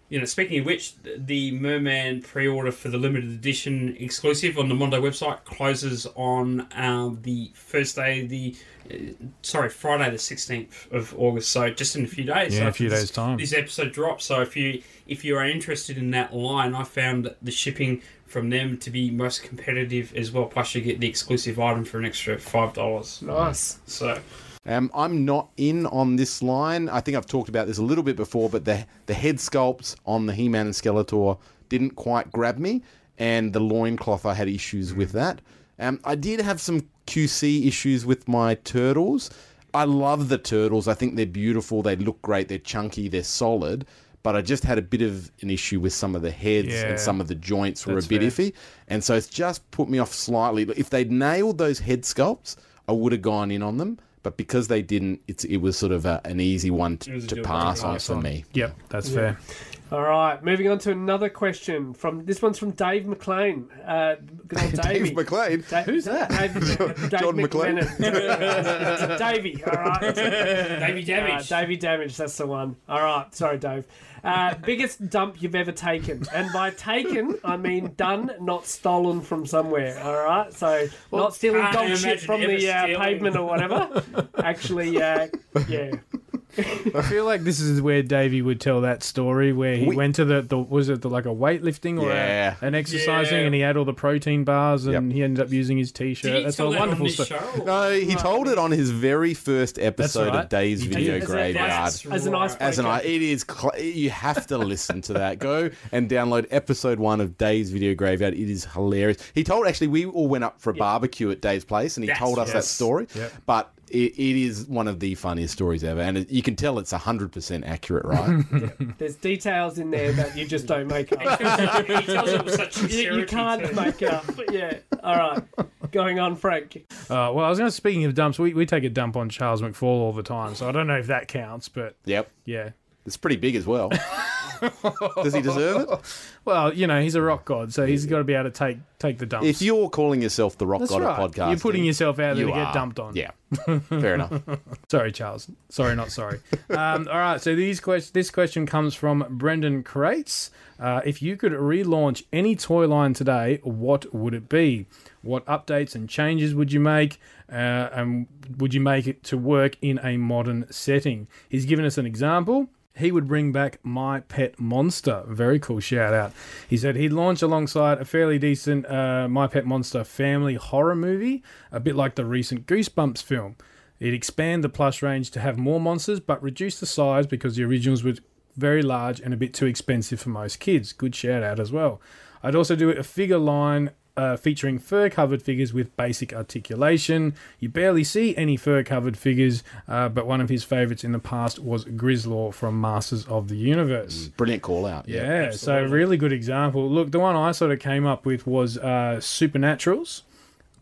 you know, speaking of which, the Merman pre-order for the limited edition exclusive on the Mondo website closes on um, the first day, the uh, sorry, Friday the sixteenth of August. So just in a few days. Yeah, So a few days' time. This episode drops. So if you if you are interested in that line, I found the shipping from them to be most competitive as well. Plus, you get the exclusive item for an extra five dollars. Nice. So Um, I'm not in on this line. I think I've talked about this a little bit before, but the the head sculpts on the He-Man and Skeletor didn't quite grab me, and the loincloth I had issues with that. Um, I did have some QC issues with my turtles. I love the turtles. I think they're beautiful. They look great. They're chunky. They're solid. But I just had a bit of an issue with some of the heads Yeah. and some of the joints were a bit fair. iffy. And so it's just put me off slightly. If they'd nailed those head sculpts, I would have gone in on them. But because they didn't, it's it was sort of a, an easy one to, to pass on for me. Yep, that's fair. All right, moving on to another question from this one's from Dave McLean. Uh, good old <laughs> Davey. McLean. Da- Who's that? Dave, Dave <laughs> John McLean. McLennan. <laughs> Davey, all right. Davey Uh, Damage. Davey Damage, that's the one. All right, sorry, Dave. Uh, biggest dump you've ever taken, and by taken I mean done, not stolen from somewhere. All right, so not stealing dog shit from the uh, pavement or whatever. Actually, uh, yeah, I feel like this is where Davey would tell that story where he We- went to the, the was it the, like a weightlifting or Yeah. a, an exercising Yeah. and he had all the protein bars and Yep. he ended up using his t-shirt. He That's tell a that wonderful on this story. show? No, he told it on his very first episode right. of Days He Video did. As a- Graveyard. That's as an right. icebreaker. As an I, it is. Cl- you have to listen to that. Go and download episode one of Dave's Video Graveyard. It is hilarious. He told actually we all went up for a barbecue at Dave's place, and he That's told us that yes. story. Yep. But it, it is one of the funniest stories ever, and it, you can tell it's hundred percent accurate, right? <laughs> there's details in there that you just don't make up. he tells it with such <laughs> you, you can't too. make it up. Yeah, all right. Going on, Frank. Uh, well, I was going to speaking of dumps, we, we take a dump on Charles McFall all the time, so I don't know if that counts, but yep, yeah. it's pretty big as well. <laughs> <laughs> Does he deserve it? Well, you know, he's a rock god, so he's got to be able to take take the dumps. If you're calling yourself the Rock That's God right. of podcast, You're putting yourself out there you to get are. dumped on. Yeah, fair enough. <laughs> Sorry, Charles. Sorry, not sorry. um, all right. So these quest- this question comes from Brendan Crates. Uh, if you could relaunch any toy line today, what would it be? What updates and changes would you make? Uh, and would you make it to work in a modern setting? He's given us an example. He would bring back My Pet Monster. Very cool shout out. He said he'd launch alongside a fairly decent uh, My Pet Monster family horror movie, a bit like the recent Goosebumps film. It'd expand the plush range to have more monsters, but reduce the size because the originals were very large and a bit too expensive for most kids. Good shout out as well. I'd also do a figure line uh, featuring fur covered figures with basic articulation. You barely see any fur covered figures, uh, but one of his favorites in the past was Grizzlor from Masters of the Universe. Brilliant call out. Yeah. Yeah, so really good example. Look, the one I sort of came up with was uh, Supernaturals.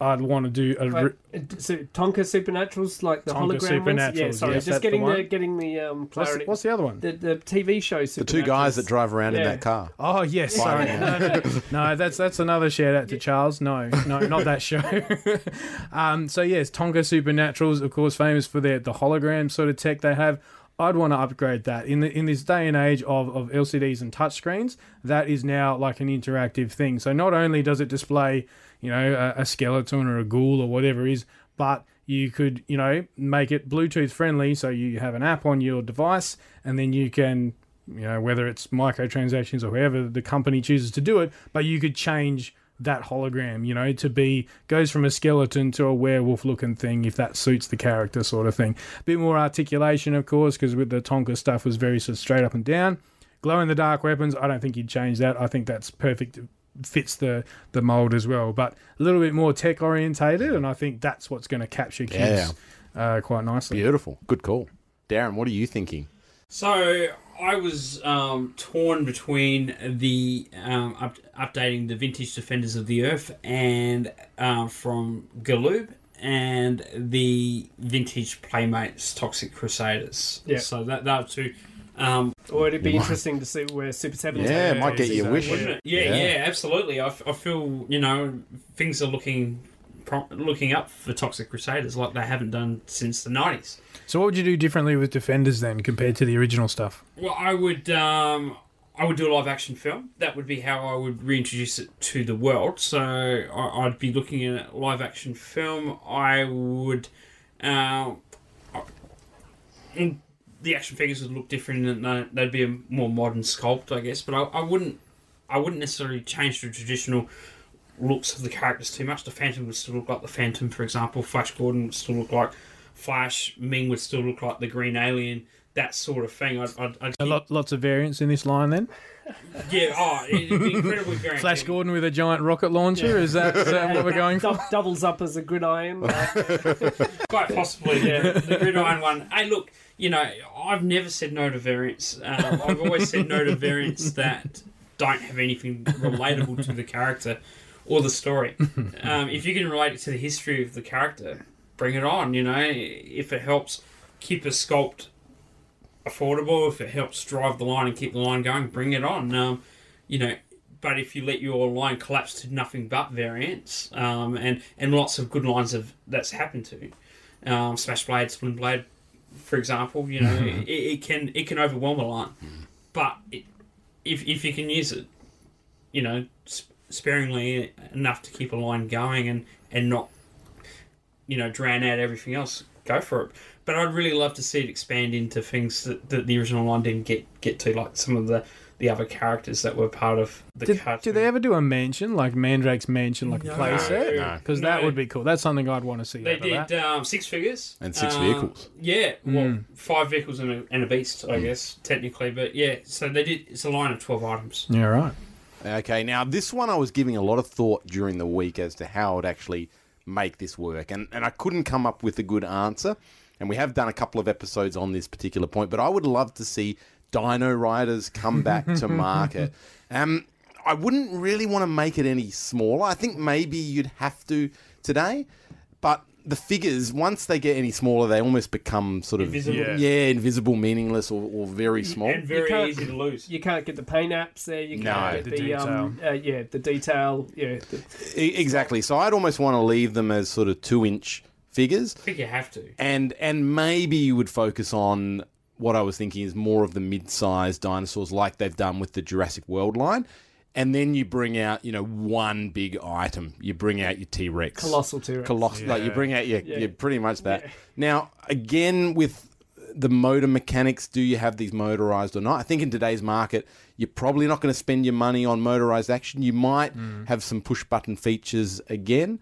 I'd want to do a. Wait, re- uh, so Tonka Supernaturals, like the Tonka hologram ones. Yeah, sorry, yes, just getting the the, getting the um, what's, clarity. what's the other one? the, the TV show? The two guys that drive around in that car. Oh yes, sorry. No, no, no, that's that's another shout out to Charles. No, no, not that show. <laughs> um, so yes, Tonka Supernaturals, of course, famous for their the hologram sort of tech they have. I'd want to upgrade that in the in this day and age of, of LCDs and touchscreens. That is now like an interactive thing. So not only does it display, you know, a, a skeleton or a ghoul or whatever is, but you could, you know, make it Bluetooth friendly. So you have an app on your device, and then you can you know whether it's microtransactions or however the company chooses to do it but you could change that hologram you know to be goes from a skeleton to a werewolf looking thing if that suits the character sort of thing a bit more articulation of course because with the tonka stuff was very sort of straight up and down glow in the dark weapons i don't think you'd change that i think that's perfect fits the the mold as well, but a little bit more tech orientated, and I think that's what's going to capture kids uh, quite nicely. Beautiful. Good call. Darren, what are you thinking? So I was um, torn between the um, up, updating the vintage Defenders of the Earth and um, from Galoob and the vintage Playmates Toxic Crusaders. Yeah. So that that were two. Um, Or it'd be You might- interesting to see where Super Sevens. Yeah, it might get you a wish. wouldn't it? Yeah, Yeah. yeah, absolutely. I, f- I feel you know things are looking pro- looking up for Toxic Crusaders like they haven't done since the nineties. So, what would you do differently with Defenders then compared to the original stuff? Well, I would um, I would do a live action film. That would be how I would reintroduce it to the world. So I, I'd be looking at a live action film. I would. Uh, the action figures would look different, and they- they'd be a more modern sculpt, I guess. But I, I wouldn't, I wouldn't necessarily change the traditional looks of the characters too much. The Phantom would still look like the Phantom, for example. Flash Gordon would still look like Flash. Ming would still look like the Green Alien. That sort of thing. I'd, I'd, I'd A lot, lots of variants in this line then. yeah, oh, it'd be incredibly <laughs> variant. Flash Gordon with a giant rocket launcher. Is that uh, what we're going for? <laughs> Doubles up as a gridiron. <laughs> Quite possibly, yeah. The gridiron one. Hey, look, you know, I've never said no to variants. Um, I've always said no to variants that don't have anything relatable to the character or the story. Um, if you can relate it to the history of the character, bring it on. You know, if it helps keep a sculpt affordable, if it helps drive the line and keep the line going, bring it on. Um, you know, but if you let your line collapse to nothing but variants, um, and and lots of good lines of that's happened to, um, Smash Blade, Split Blade, for example, you know, mm-hmm. it, it can it can overwhelm a line, mm-hmm. but it, if if you can use it, you know, sp- sparingly enough to keep a line going and and not, you know, drown out everything else, go for it. But I'd really love to see it expand into things that, that the original line didn't get get to, like some of the the other characters that were part of the Did, cartoon. did they ever do a mansion like Mandrake's mansion, like a No. playset? No. Because that No. would be cool. That's something I'd want to see. They did um, six figures And six Um, vehicles. Yeah, well, Mm. five vehicles and a, and a beast, I guess technically. But yeah, so they did. It's a line of twelve items. Yeah, right. Okay, now this one I was giving a lot of thought during the week as to how it actually make this work, and and I couldn't come up with a good answer. And we have done a couple of episodes on this particular point, but I would love to see Dino Riders come back to <laughs> market. Um, I wouldn't really want to make it any smaller. I think maybe you'd have to today, but the figures once they get any smaller, they almost become sort of Invisible. Yeah. yeah, invisible, meaningless, or, or very small. and very easy to lose. You can't get the paint apps there. You can't the get the, um, uh, yeah, the detail. Yeah, the, Exactly. So I'd almost want to leave them as sort of two inch figures, I think you have to. and and maybe you would focus on what I was thinking is more of the mid-sized dinosaurs, like they've done with the Jurassic World line. And then you bring out, you know, one big item. You bring out your T Rex, Colossal T-Rex. Coloss- like you bring out your, Yeah. your pretty much that. Now, again, with the motor mechanics, do you have these motorized or not? I think in today's market, you're probably not going to spend your money on motorized action. You might mm. have some push button features again.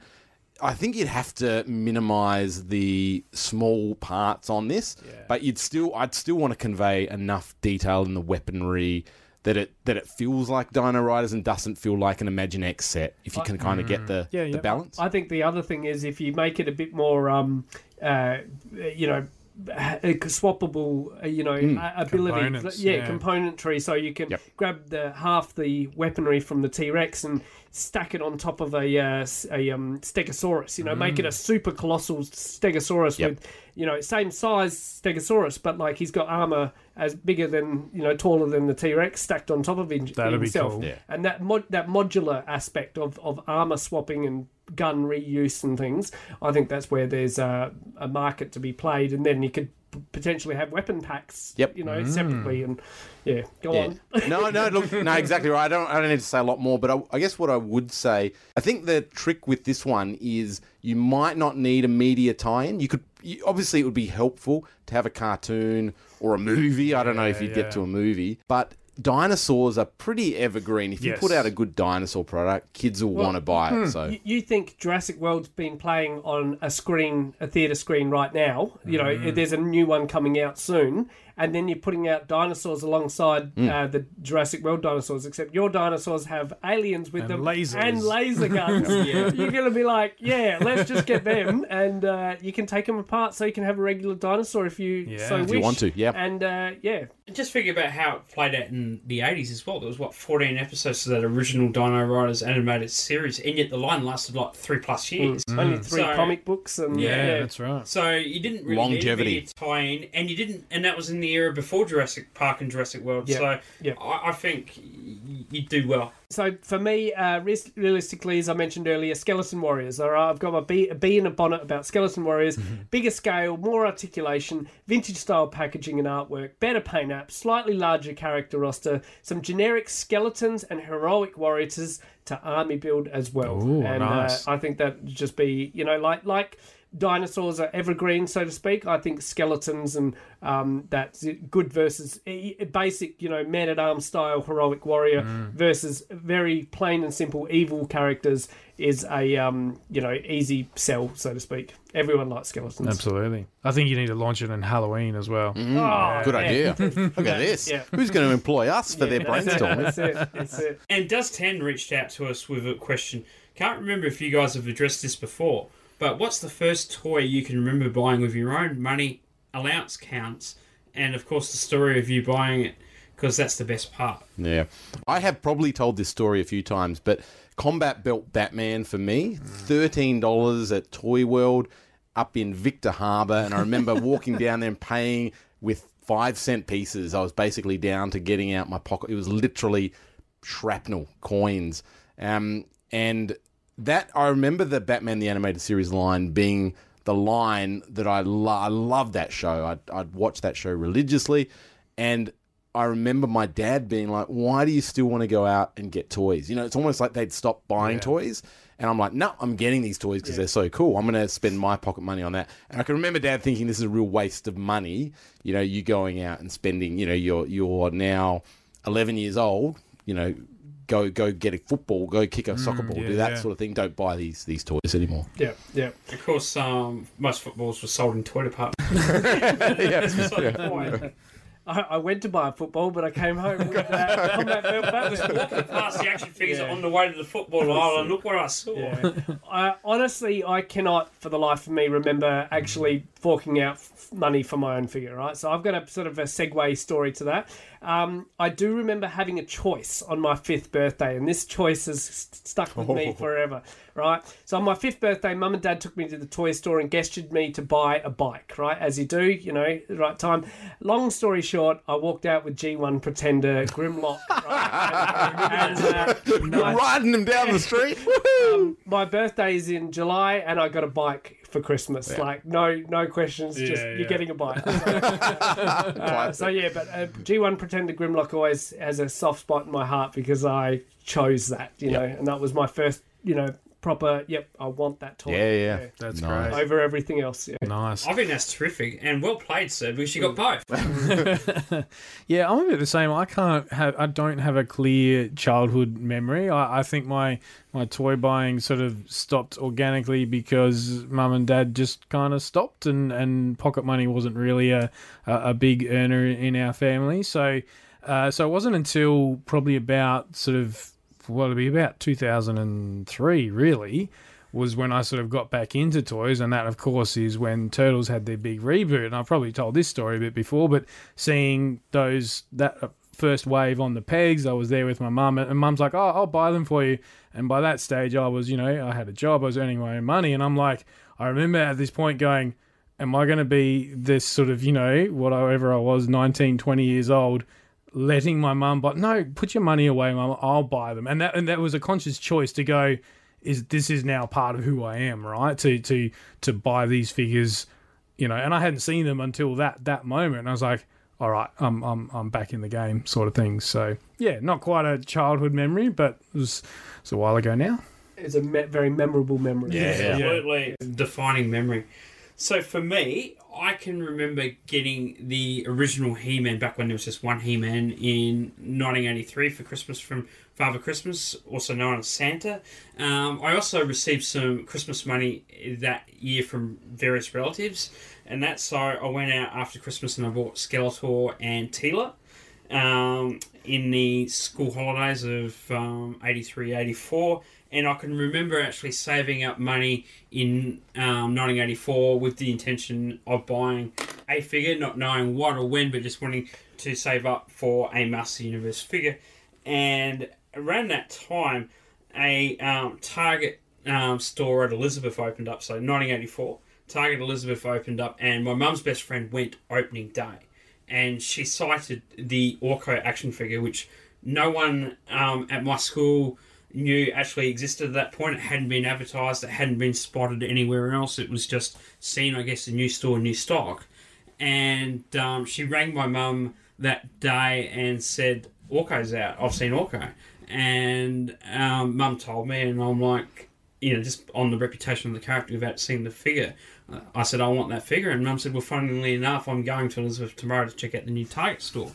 I think you'd have to minimize the small parts on this, but you'd still, I'd still want to convey enough detail in the weaponry that it that it feels like Dino Riders and doesn't feel like an Imaginext set. If you can kind of get the Yeah, the balance. I think the other thing is if you make it a bit more, um, uh, you know, uh, swappable, uh, you know, uh, ability, yeah, yeah. componentry, so you can Yep. grab the half the weaponry from the T Rex and stack it on top of a uh, a um, Stegosaurus. You know, make it a super colossal Stegosaurus Yep. with, you know, same size Stegosaurus, but like he's got armor as bigger than you know, taller than the T Rex, stacked on top of him, That'd be himself. cool. Yeah. And that mod- that modular aspect of, of armor swapping and gun reuse and things, I think that's where there's a, a market to be played, and then you could potentially have weapon packs, Yep. you know, separately, mm. and yeah, go Yeah. on. <laughs> no, no, look, no, exactly right. I don't, I don't need to say a lot more, but I, I guess what I would say, I think the trick with this one is you might not need a media tie-in. You could, you, obviously, it would be helpful to have a cartoon or a movie. I don't know if you'd yeah. get to a movie, but dinosaurs are pretty evergreen. If you Yes. put out a good dinosaur product, kids will want to buy it. So You, you think Jurassic World's been playing on a screen, a theatre screen right now? You know, Mm. there's a new one coming out soon, and then you're putting out dinosaurs alongside Mm. uh, the Jurassic World dinosaurs, except your dinosaurs have aliens with And them lasers. and laser <laughs> guns. You're going to be like, yeah, let's just get them, <laughs> and uh, you can take them apart so you can have a regular dinosaur if you Yeah. so If wish. you want to, yeah. And uh, yeah, Just think about how it played out in the 80s as well. There was, what, 14 episodes of that original Dino Riders animated series, and yet the line lasted like three plus years. only three So- comic books, and Yeah, yeah, that's right. So you didn't really Longevity. need a tie-in, and you didn't, and that was in the era before Jurassic Park and Jurassic World. Yeah. So Yeah. I, I think y- you do well. So for me, uh, realistically, as I mentioned earlier, Skeleton Warriors. All right, I've got my B, a B in a bonnet about Skeleton Warriors. Bigger scale, more articulation, vintage style packaging and artwork, better paint apps, slightly larger character roster, some generic skeletons and heroic warriors to army build as well. Ooh, and nice. uh, I think that would just be you know like like dinosaurs are evergreen, so to speak. I think skeletons and um, that good versus basic, you know, man at arms style heroic warrior Mm. versus very plain and simple evil characters is a um, you know easy sell, so to speak. Everyone likes skeletons. Absolutely. I think you need to launch it in Halloween as well. Oh, Good yeah. idea. <laughs> Look at this. Yeah. Who's going to employ us for their <laughs> That's brainstorming? That's it. That's it. And Does 10 reached out to us with a question. Can't remember if you guys have addressed this before, but what's the first toy you can remember buying with your own money, allowance counts, and of course the story of you buying it, because that's the best part. Yeah. I have probably told this story a few times, but Combat Belt Batman for me, $13 at Toy World up in Victor Harbor. And I remember <laughs> walking down there and paying with five cent pieces. I was basically down to getting out my pocket. It was literally shrapnel coins. Um, and that, I remember the Batman the Animated Series line being the line that I, lo- I loved that show. I'd, I'd watch that show religiously. And I remember my dad being like, "Why do you still want to go out and get toys?" You know, it's almost like they'd stop buying toys, and I'm like, "No, I'm getting these toys because they're so cool. I'm going to spend my pocket money on that." And I can remember dad thinking this is a real waste of money. You know, you going out and spending. You know, you're you're now 11 years old. You know, go go get a football, go kick a soccer ball, yeah, do that yeah. sort of thing. Don't buy these these toys anymore. Yeah, yeah. Of course, um, most footballs were sold in toy departments. <laughs> I, I went to buy a football, but I came home with uh, combat <laughs> belt Batman. Walking past the action figures on the way to the football aisle, and look what I saw. Yeah. I, honestly, I cannot, for the life of me, remember actually forking out money for my own figure. Right, so I've got a sort of a segue story to that. Um, I do remember having a choice on my fifth birthday, and this choice has st- stuck with me <laughs> forever. Right, so on my fifth birthday, mum and dad took me to the toy store and gestured me to buy a bike. Right, as you do, you know, the right time. Long story short, I walked out with G1 Pretender Grimlock. Right, and, uh, <laughs> Riding them down the street. <laughs> my birthday is in July and I got a bike for Christmas. Like no no questions, just Yeah, you're getting a bike. <laughs> Uh, so yeah, but uh, G1 Pretender Grimlock always has a soft spot in my heart because I chose that, you know, and that was my first, you know, proper. Yep, I want that toy. Yeah, yeah. That's Nice. great. Over everything else. Yeah. Nice. I think that's terrific and well played, sir, because you got both. <laughs> <laughs> Yeah, I'm a bit the same. I can't have. I don't have a clear childhood memory. I, I think my my toy buying sort of stopped organically because mum and dad just kind of stopped, and and pocket money wasn't really a a, a big earner in our family. So uh, so it wasn't until probably about sort of what would be about 2003 really was when I sort of got back into toys, and that, of course, is when Turtles had their big reboot. And I've probably told this story a bit before, but seeing those that first wave on the pegs, I was there with my mum, and mum's like, "Oh, I'll buy them for you." And by that stage, I was, you know, I had a job, I was earning my own money, and I'm like, I remember at this point going, "Am I going to be this sort of, you know, whatever I was, 19, 20 years old?" Letting my mum buy no put your money away mum i'll buy them. And that and that was a conscious choice to go is this is now part of who i am right? To to to buy these figures you know and i hadn't seen them until that that moment. And i was like all right i'm i'm, I'm back in the game sort of thing. So yeah not quite a childhood memory but it was, it was a while ago now. It's a me- very memorable memory. Yeah, absolutely. Defining memory. So for me, I can remember getting the original He-Man back when there was just one He-Man in 1983 for Christmas from Father Christmas, also known as Santa. Um, I also received some Christmas money that year from various relatives. and that's so I went out after Christmas and I bought Skeletor and Teela um, in the school holidays of um, 83, 84. And I can remember actually saving up money in um, 1984 with the intention of buying a figure, not knowing what or when, but just wanting to save up for a Master Universe figure. And around that time, a um, Target um, store at Elizabeth opened up. So 1984, Target Elizabeth opened up, and my mum's best friend went opening day, and she sighted the Orko action figure, which no one um, at my school knew actually existed at that point. It hadn't been advertised. It hadn't been spotted anywhere else. It was just seen, I guess, in new store, new stock. And um, she rang my mum that day and said, "Orko's out. I've seen Orko." And um, mum told me, and I'm like, you know, just on the reputation of the character without seeing the figure. I said, I want that figure. And mum said, well, funnily enough, I'm going to Elizabeth tomorrow to check out the new Target store.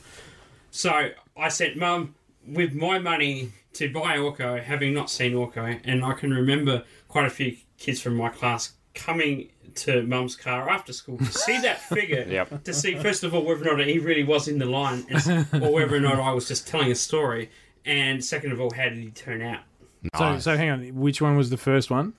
So I said, Mum, with my money to buy Orko, having not seen Orko, and I can remember quite a few kids from my class coming to Mum's car after school to see that <laughs> figure, Yep. to see first of all whether or not he really was in the line, or whether or not I was just telling a story, and second of all, how did he turn out? So, so hang on. Which one was the first one?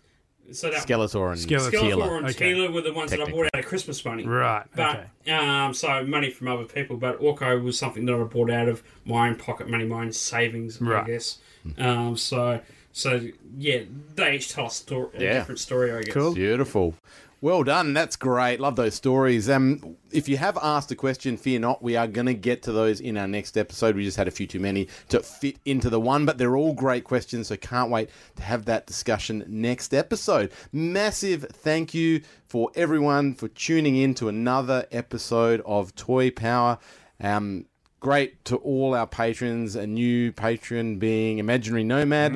So that Skeletor and Skeletor. Skeletor and Okay. Teela were the ones that I bought out of Christmas money. Right. But okay. um, so money from other people, but Orko was something that I bought out of my own pocket money, my own savings, Right. I guess. Um, so so yeah, they each tell a story, a Yeah. different story, I guess. Cool. Beautiful. Well done. That's great. Love those stories. Um, if you have asked a question, fear not. We are going to get to those in our next episode. We just had a few too many to fit into the one, but they're all great questions. So can't wait to have that discussion next episode. Massive thank you for everyone for tuning in to another episode of Toy Power. Um, great to all our patrons. A new patron being Imaginary Nomad.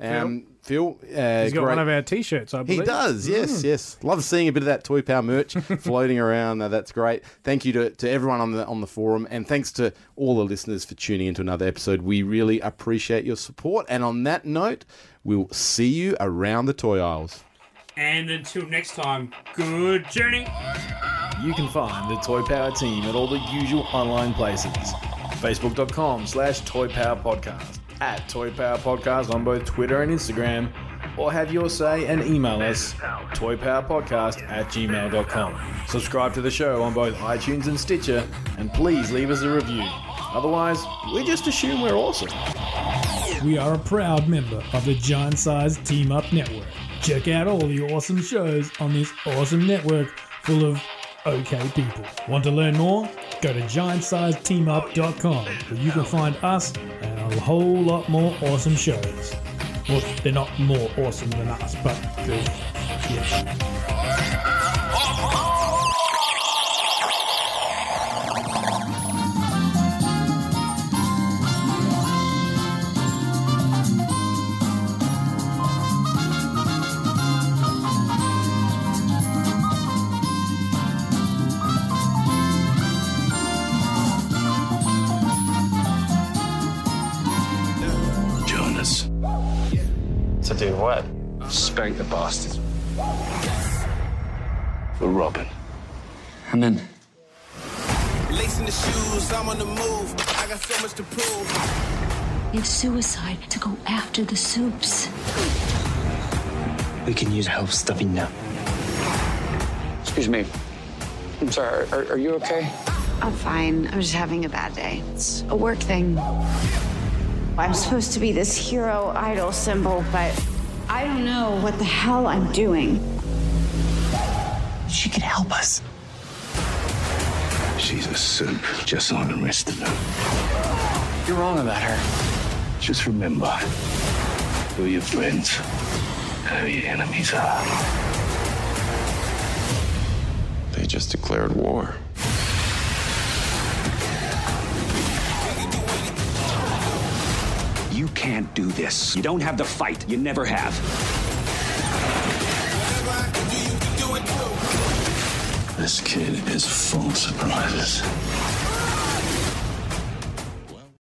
Um, Phil, uh, He's got great- one of our T-shirts, I believe. he does, yes, yes. Love seeing a bit of that Toy Power merch <laughs> floating around. Uh, that's great. Thank you to, to everyone on the on the forum, and thanks to all the listeners for tuning into another episode. We really appreciate your support. And on that note, we'll see you around the toy aisles. And until next time, good journey. You can find the Toy Power team at all the usual online places. Facebook.com slash Toy Power Podcast, at Toy Power Podcast on both Twitter and Instagram, or have your say and email us toypowerpodcast at gmail.com. Subscribe to the show on both iTunes and Stitcher, and please leave us a review. Otherwise, we just assume we're awesome. We are a proud member of the Giant Size Team Up Network. Check out all the awesome shows on this awesome network full of okay people. Want to learn more? Go to giantsizeteamup.com where you can find us a whole lot more awesome shows. Well, they're not more awesome than us, but they're, To what? Spank the bastard. For Robin. I'm in. Lacing the shoes, I'm on the move. I got so much to prove. It's suicide to go after the supes. We can use help stuffing now. Excuse me. I'm sorry. Are, are you okay? I'm fine. I'm just having a bad day. It's a work thing. I'm supposed to be this hero idol symbol, but I don't know what the hell I'm doing. She could help us. She's a supe, just like the rest of them. You're wrong about her. Just remember who your friends and who your enemies are. They just declared war. You can't do this. You don't have the fight. You never have. This kid is full of surprises.